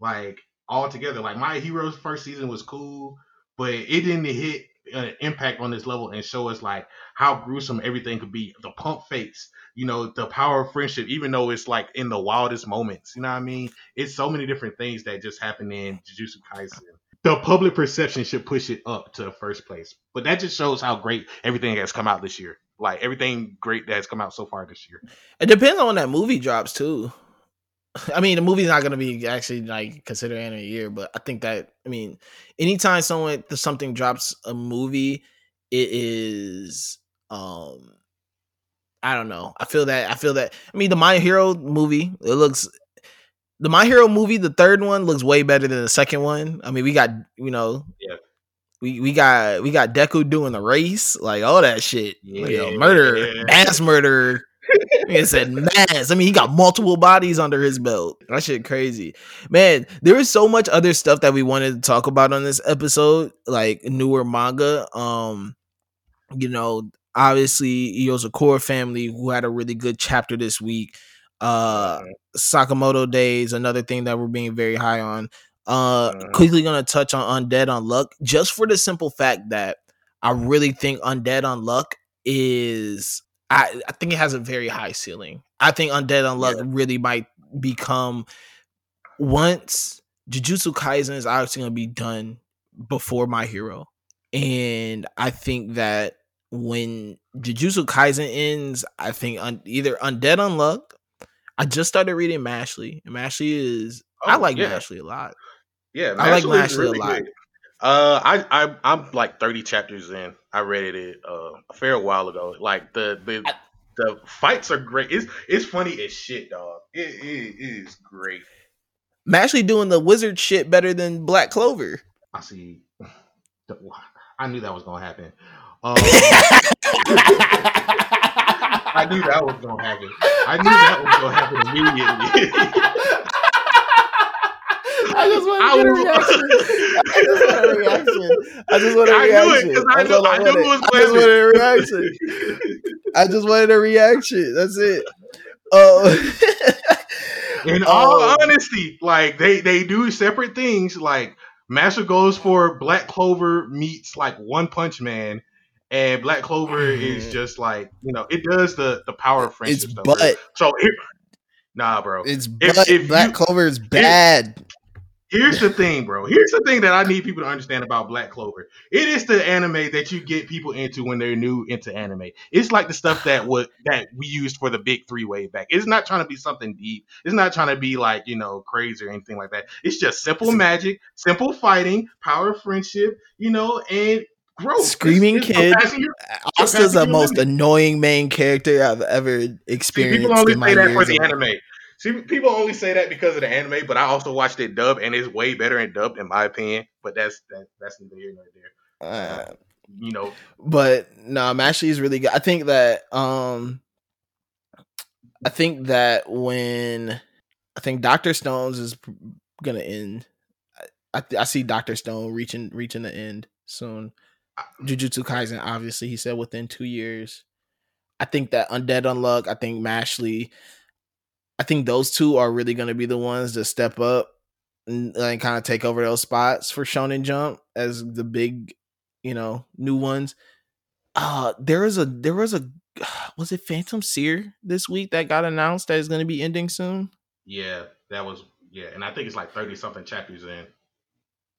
like all together. Like my hero's first season was cool, but it didn't hit an impact on this level and show us like how gruesome everything could be. The pump fakes, you know, the power of friendship, even though it's like in the wildest moments. You know what I mean? It's so many different things that just happen in Jujutsu Kaisen. The public perception should push it up to first place, but that just shows how great everything has come out this year. Like everything great that has come out so far this year. It depends on when that movie drops too. I mean, the movie's not gonna be actually like considered anime a year, but I think that I mean, anytime someone something drops a movie, it is um I don't know. I feel that I feel that I mean the My Hero movie, it looks the My Hero movie, the third one looks way better than the second one. I mean, we got, you know, Yeah. we we got we got Deku doing the race, like all that shit. You know, Yeah. murder, mass It said mass. I mean, he got multiple bodies under his belt. That shit crazy. Man, there is so much other stuff that we wanted to talk about on this episode, like newer manga. Um, you know, obviously Yozakura family who had a really good chapter this week. Uh Mhm. Sakamoto Days, another thing that we're being very high on. Uh Mhm. quickly gonna touch on Undead Unluck, just for the simple fact that I really think Undead Unluck is I, I think it has a very high ceiling. I think Undead Unluck really might become once Jujutsu Kaisen is obviously gonna be done before My Hero. And I think that when Jujutsu Kaisen ends, I think un- either Undead Unluck. I just started reading Mashle, and Mashle is I Oh, like yeah. Mashle a lot. Yeah, I like Mashle Mashle a lot. good. Uh, I I I'm like 30 chapters in. I read it uh, a fair while ago. Like the the I- the fights are great. It's it's funny as shit, dog. It, it, it is great. Actually, doing the wizard shit better than Black Clover. I see. I knew that was gonna happen. Um, I knew that was gonna happen. I knew that was gonna happen immediately. I just want I a reaction. I just want a reaction. I just want a I knew it reaction. because I knew I knew it was I just wanted a reaction. I just wanted a reaction. That's it. Oh, In all Oh. honesty, like they they do separate things. Like Master goes for Black Clover meets like One Punch Man, and Black Clover is Mhm. just like you know it does the the power of friendship it's stuff. butt. So here, nah, bro. It's If- butt. if Black you- Clover is bad. Here's the thing, bro. Here's the thing that I need people to understand about Black Clover. It is the anime that you get people into when they're new into anime. It's like the stuff that would that we used for the big three way back. It's not trying to be something deep. It's not trying to be like you know crazy or anything like that. It's just simple magic, simple fighting, power of friendship, you know, and growth. Screaming It's- it's kid. your- Asta's the most annoying main character I've ever See, experienced. people only say that for the anime. See, people only say that because of the anime, but I also watched it dub, and it's way better in dub, in my opinion. But that's that, that's neither here nor there. Uh, You know, but no, Mashle is really good. I think that um I think that when I think Doctor Stones is gonna end, I, I, I see Doctor Stone reaching reaching the end soon. Jujutsu Kaisen, obviously, he said within two years. I think that Undead Unluck, I think Mashley, I think those two are really gonna be the ones to step up and, and kind of take over those spots for Shonen Jump as the big, you know, new ones. Uh there is a there was a was it Phantom Seer this week that got announced that is going to be ending soon? yeah, that was yeah, and I think it's like thirty something chapters in.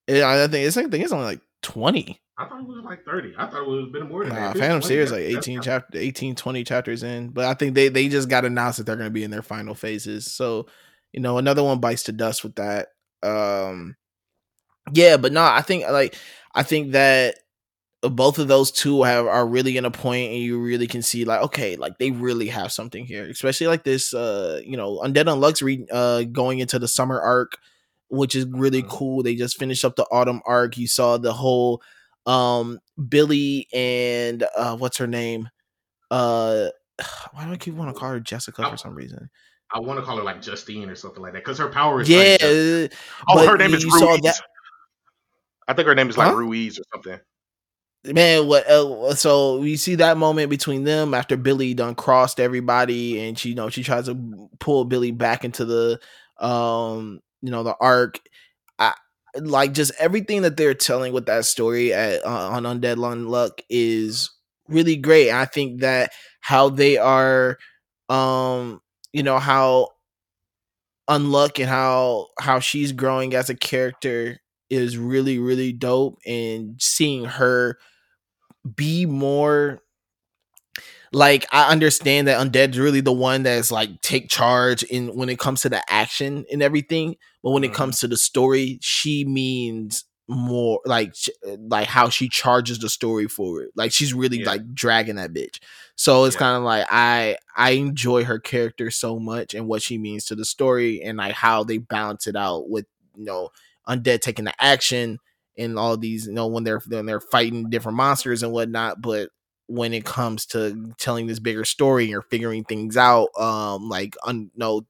Yeah, I think it's I think it's only like 20. I thought it was like thirty. I thought it was a bit more than Nah, that. If Phantom 20, Seer is that's- like 18 fine. chapter 18 20 chapters in, but I think they they just got announced that they're going to be in their final phases. So, you know, another one bites to dust with that. Um yeah, but no, I think like I think that both of those two have are really in a point and you really can see like okay like they really have something here especially like this uh you know undead unluck's re- uh going into the summer arc which is really Mhm. cool they just finished up the autumn arc you saw the whole um billy and uh what's her name uh why do i keep want to call her jessica for some reason I want to call her like Justine or something like that because her power is yeah unjust. Oh, her name you- is Juiz. that- I think her name is like Huh? Juiz or something. man, what? Uh, so we see that moment between them after Billy done crossed everybody, and she, you know, she tries to pull Billy back into the, um, you know, the arc. I like just everything that they're telling with that story at uh, on Undead Luck is really great. I think that how they are, um, you know, how Unluck and how how she's growing as a character is really really dope and seeing her be more like I understand that Undead's really the one that's like take charge in when it comes to the action and everything, but when mm-hmm. it comes to the story, she means more like like how she charges the story forward. Like she's really yeah. like dragging that bitch. So it's yeah. kind of like I I enjoy her character so much and what she means to the story and like how they balance it out with you know undead taking the action and all these you know when they're when they're fighting different monsters and whatnot but when it comes to telling this bigger story or figuring things out um like un, know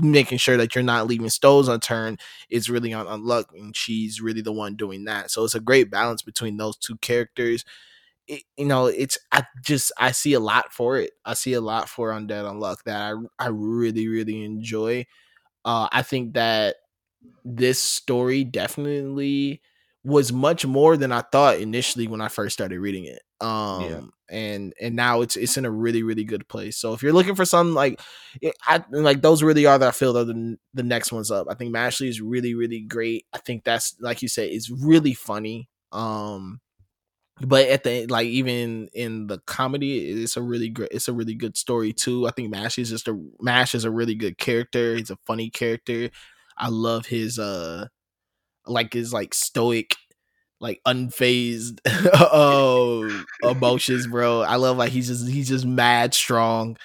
making sure that you're not leaving stones unturned is really on unluck and she's really the one doing that. So it's a great balance between those two characters. It, you know it's i just i see a lot for it. I see a lot for undead unluck that i i really really enjoy. Uh i think that this story definitely was much more than I thought initially when I first started reading it. Um yeah. and and now it's it's in a really really good place. So if you're looking for something like eh, I like those really are that I feel are the the next ones up. I think Mashle is really really great. I think that's like you said is really funny. Um but at the like even in the comedy it's a really great it's a really good story too i think mash is just a mash is a really good character he's a funny character i love his uh like his like stoic like unfazed uh, emotions bro. I love like he's just he's just mad strong.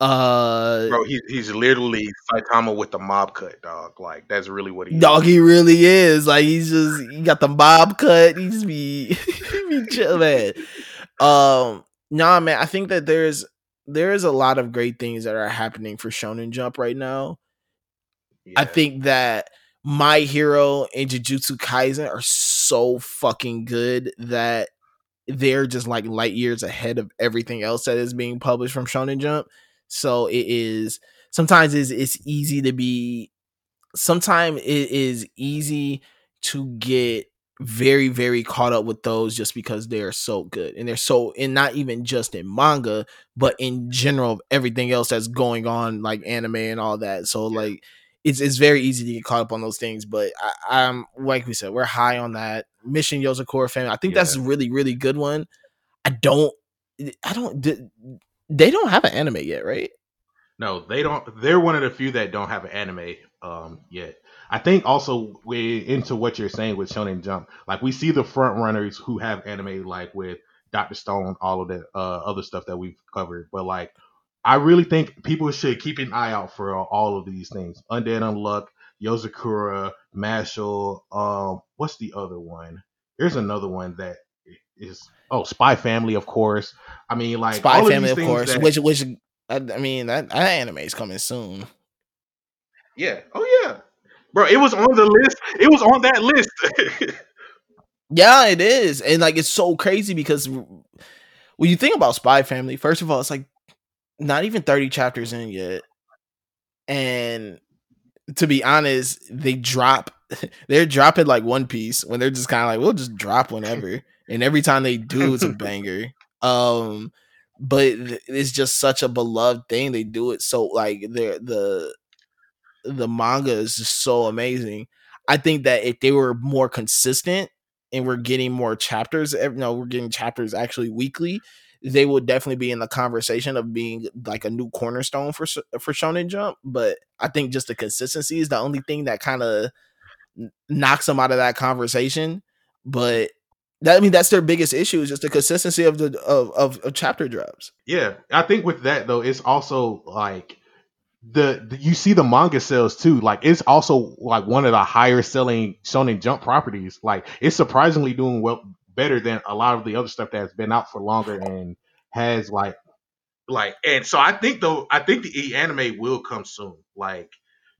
Uh bro he, he's literally saitama with the mob cut dog. Like that's really what he dog is. he really is. Like he's just he got the mob cut. He just be he be chill man. Um nah man i think that there's there's a lot of great things that are happening for shonen jump right now. Yeah. i think that my Hero and Jujutsu Kaisen are so fucking good that they're just like light years ahead of everything else that is being published from Shonen Jump. So it is sometimes it's, it's easy to be sometimes it is easy to get very very caught up with those just because they're so good. And they're so and not even just in manga but in general everything else that's going on like anime and all that. So like it's it's very easy to get caught up on those things. But I, am like we said, we're high on that Mission Yozakura family. I think yeah. that's a really really good one. I don't, I don't. They don't have an anime yet, right? No, they don't. They're one of the few that don't have an anime um, yet. I think also we into what you're saying with Shonen Jump. Like we see the front runners who have anime, like with Doctor Stone, all of the uh, other stuff that we've covered. But like I really think people should keep an eye out for all of these things. Undead Unluck, Yozakura, Mashle. Um, what's the other one? There's another one that is oh Spy Family, of course. I mean, like Spy Family, of, of course. That, which which I, mean that, that anime is coming soon. Yeah. Oh yeah, bro. It was on the list. It was on that list. yeah, it is, and like it's so crazy because when you think about Spy Family, first of all, it's like not even 30 chapters in yet. And to be honest, they drop they're dropping like one piece when they're just kind of like, we'll just drop whenever. and every time they do, it's a banger. Um, but it's just such a beloved thing. They do it so like the the the manga is just so amazing. I think that if they were more consistent and we're getting more chapters, no, we're getting chapters actually weekly, they would definitely be in the conversation of being like a new cornerstone for for Shonen Jump. But I think just the consistency is the only thing that kind of knocks them out of that conversation. But that I mean that's their biggest issue is just the consistency of the of, of, of chapter drops. Yeah, I think with that though, it's also like the, the, you see the manga sales too. Like it's also like one of the higher selling Shonen Jump properties. Like it's surprisingly doing well better than a lot of the other stuff that's been out for longer and has like like and so I think though I think the e anime will come soon. Like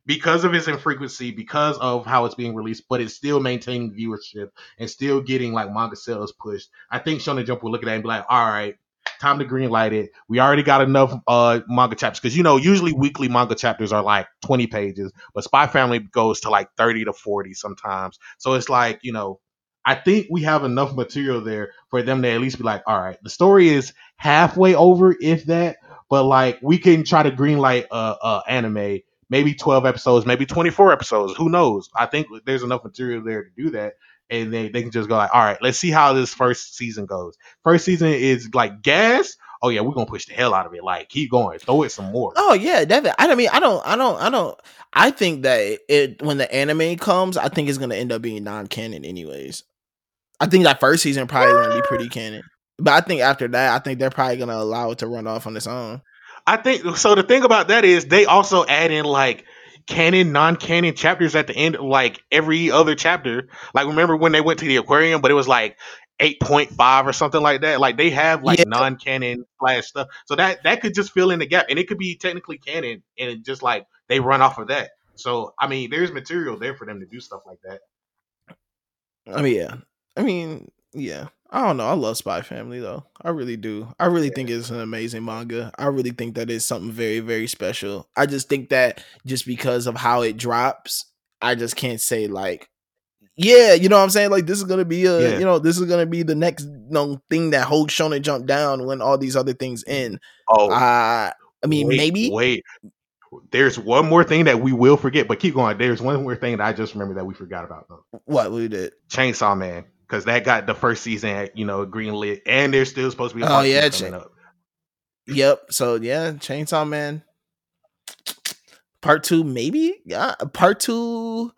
because of its infrequency, because of how it's being released, but it's still maintaining viewership and still getting like manga sales pushed. I think Shonen Jump will look at that and be like, all right, time to green light it. We already got enough uh manga chapters because you know usually weekly manga chapters are like 20 pages, but Spy Family goes to like 30 to 40 sometimes. So it's like you know. I think we have enough material there for them to at least be like, all right, the story is halfway over, if that, but like we can try to greenlight a uh, uh, anime, maybe 12 episodes, maybe 24 episodes. Who knows? I think there's enough material there to do that and they, they can just go like, all right, let's see how this first season goes. First season is like gas. Oh yeah, we're gonna push the hell out of it. Like keep going, throw it some more. Oh yeah, definitely. I don't mean, I don't, I don't, I don't. I think that it when the anime comes, I think it's gonna end up being non-canon anyways. I think that first season probably gonna be pretty ah. canon, but I think after that, I think they're probably gonna allow it to run off on its own. I think so. The thing about that is they also add in like canon, non-canon chapters at the end like every other chapter. Like remember when they went to the aquarium, but it was like 8.5 or something like that. Like they have like yeah. non-canon slash stuff. So that that could just fill in the gap. And it could be technically canon and it just like they run off of that. So I mean there's material there for them to do stuff like that. I mean yeah. I mean, yeah. I don't know. I love Spy Family though. I really do. I really yeah. think it's an amazing manga. I really think that it's something very, very special. I just think that just because of how it drops, I just can't say like, yeah, you know what I'm saying? Like this is gonna be a, yeah. you know, this is gonna be the next you know, thing that holds Shonen Jump down when all these other things end. Oh, uh, I mean, wait, maybe. Wait, there's one more thing that we will forget, but keep going. There's one more thing that I just remember that we forgot about though. What we did? Chainsaw Man because that got the first season you know greenlit, and there's still supposed to be. Oh yeah, up. Yep. So yeah, Chainsaw Man. Part two, maybe. Yeah, part two.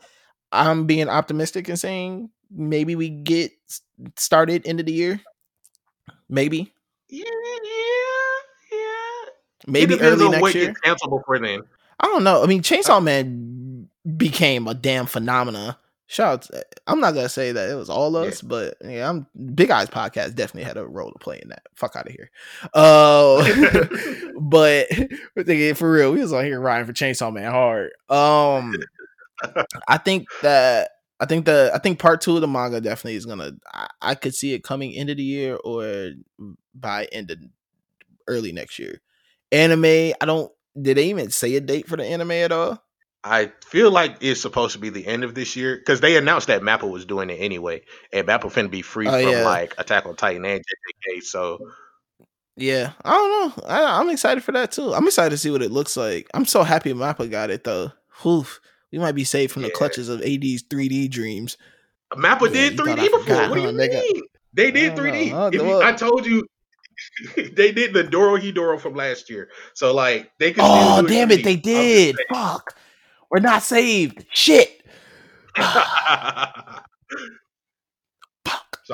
I'm being optimistic and saying maybe we get started end of the year. Maybe. Yeah, yeah, yeah. Maybe early next year. Cancel before then. I don't know. I mean, Chainsaw uh, Man became a damn phenomena shout out I'm not gonna say that it was all us, yeah. but yeah, I'm Big Eyes podcast definitely had a role to play in that. Fuck out of here. Uh but for real, we was on here riding for Chainsaw Man hard. Um I think that I think the I think part two of the manga definitely is gonna I, I could see it coming end of the year or by end of early next year. Anime, I don't did they even say a date for the anime at all? I feel like it's supposed to be the end of this year because they announced that Mappa was doing it anyway, and Mappa finna be free oh, from yeah. like Attack on Titan and JJK. So yeah, I don't know. I, am excited for that too. I'm excited to see what it looks like. I'm so happy Mappa got it though. Oof, we might be saved from yeah. the clutches of AD's 3D dreams. Mappa yeah, did 3D before. What do you mean? They did 3D. You, I told you they did the Dorohedoro from last year. So like they could. Oh damn it, they did. Fuck. We're not saved. Shit. so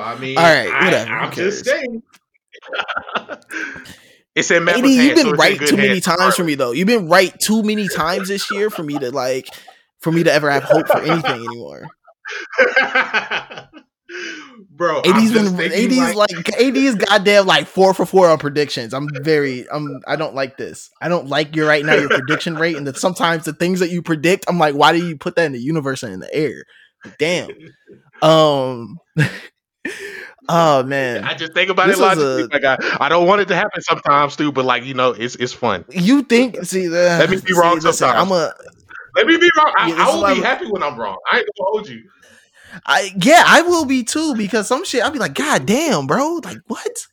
I mean, all right, whatever. I, am just saying. it's in AD, you've been so right too many times for me though. You've been right too many times this year for me to like, for me to ever have hope for anything anymore. bro. AD's been AD's like, like AD is goddamn like four for four on predictions. I'm very I'm I don't like this. I don't like your right now your prediction rate and that sometimes the things that you predict, I'm like, why do you put that in the universe and in the air? Damn. Um Oh man, I just think about this it logically. A, my God, I don't want it to happen sometimes too, but like you know, it's it's fun. You think? See, uh, let me be see, wrong sometimes. I'm a. Let me be wrong. I, yeah, I will be happy when I'm wrong. I ain't gonna hold you. I yeah, I will be too because some shit I'll be like, God damn, bro, like what?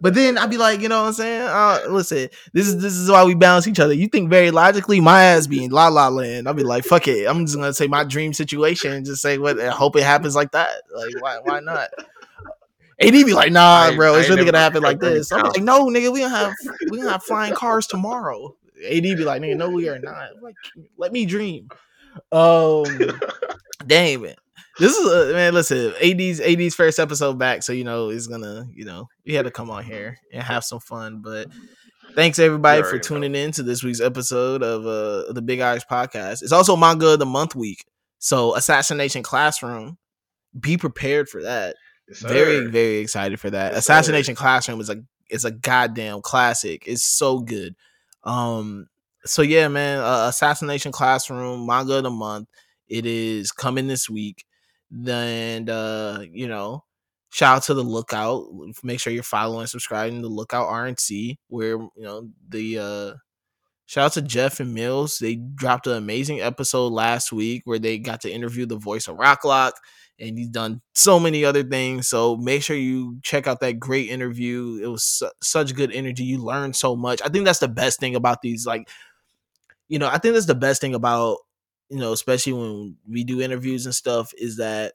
But then I'd be like, you know what I'm saying? Uh, listen, this is this is why we balance each other. You think very logically, my ass being la la land. I'll be like, fuck it. I'm just gonna say my dream situation and just say what I hope it happens like that. Like why why not? AD be like, nah, I, bro, it's really gonna happen like this. I'm like, no, nigga, we don't have we don't have flying cars tomorrow. AD be like, nigga, no, we are not. like, let me dream. Um, damn it this is a, man. Listen, AD's AD's first episode back, so you know it's gonna, you know, we had to come on here and have some fun. But thanks everybody for tuning know. in to this week's episode of uh the Big Eyes podcast. It's also manga of the month week, so Assassination Classroom. Be prepared for that. Yes, very very excited for that. Yes, Assassination sir. Classroom is a is a goddamn classic. It's so good. Um so yeah, man, uh, Assassination Classroom manga of the month. It is coming this week. Then uh, you know, shout out to the Lookout. Make sure you're following, subscribing the Lookout RNC, where you know the uh Shout out to Jeff and Mills. They dropped an amazing episode last week where they got to interview the voice of Rocklock, and he's done so many other things. So make sure you check out that great interview. It was su- such good energy. You learned so much. I think that's the best thing about these. Like, you know, I think that's the best thing about you know, especially when we do interviews and stuff, is that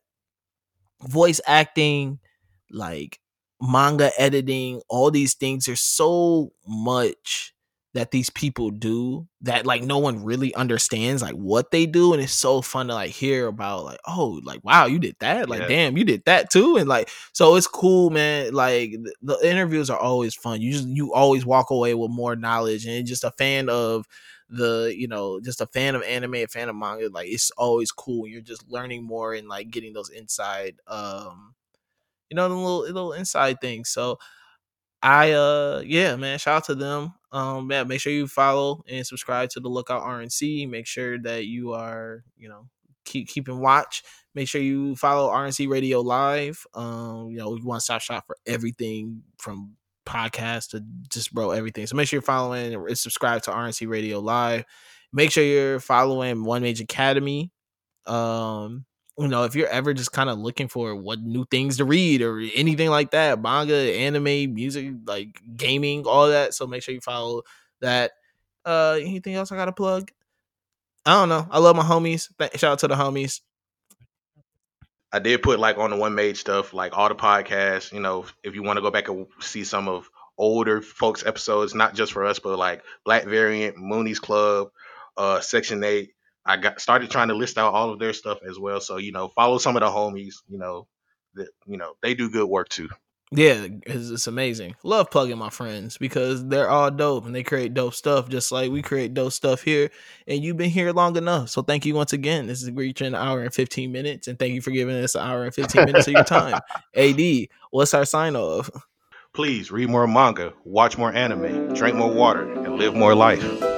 voice acting, like manga editing, all these things are so much that these people do that like no one really understands like what they do and it's so fun to like hear about like oh like wow you did that? Like Yeah. damn you did that too? And like so it's cool man like the, the interviews are always fun. You just you always walk away with more knowledge and just a fan of the you know just a fan of anime a fan of manga like it's always cool you're just learning more and like getting those inside um you know the little little inside things so I uh yeah, man, shout out to them. Um yeah, make sure you follow and subscribe to the Lookout RNC. Make sure that you are, you know, keep keeping watch. Make sure you follow RNC Radio Live. Um, you know, we want to stop shop for everything from podcast to just bro everything. So make sure you're following and subscribe to RNC Radio Live. Make sure you're following One Mage Academy. Um, you know, if you're ever just kind of looking for what new things to read or anything like that, manga, anime, music, like gaming, all that. So make sure you follow that. Uh, anything else I got to plug? I don't know. I love my homies. Shout out to the homies. I did put like on the one made stuff, like all the podcasts. You know, if you want to go back and see some of older folks episodes, not just for us, but like Black Variant, Mooney's Club, uh, Section Eight. I got started trying to list out all of their stuff as well. So you know, follow some of the homies. You know, that you know they do good work too. Yeah, it's, it's amazing. Love plugging my friends because they're all dope and they create dope stuff just like we create dope stuff here. And you've been here long enough. So thank you once again. This is reaching an hour and 15 minutes. And thank you for giving us an hour and 15 minutes of your time. AD, what's our sign off? Please read more manga, watch more anime, drink more water, and live more life.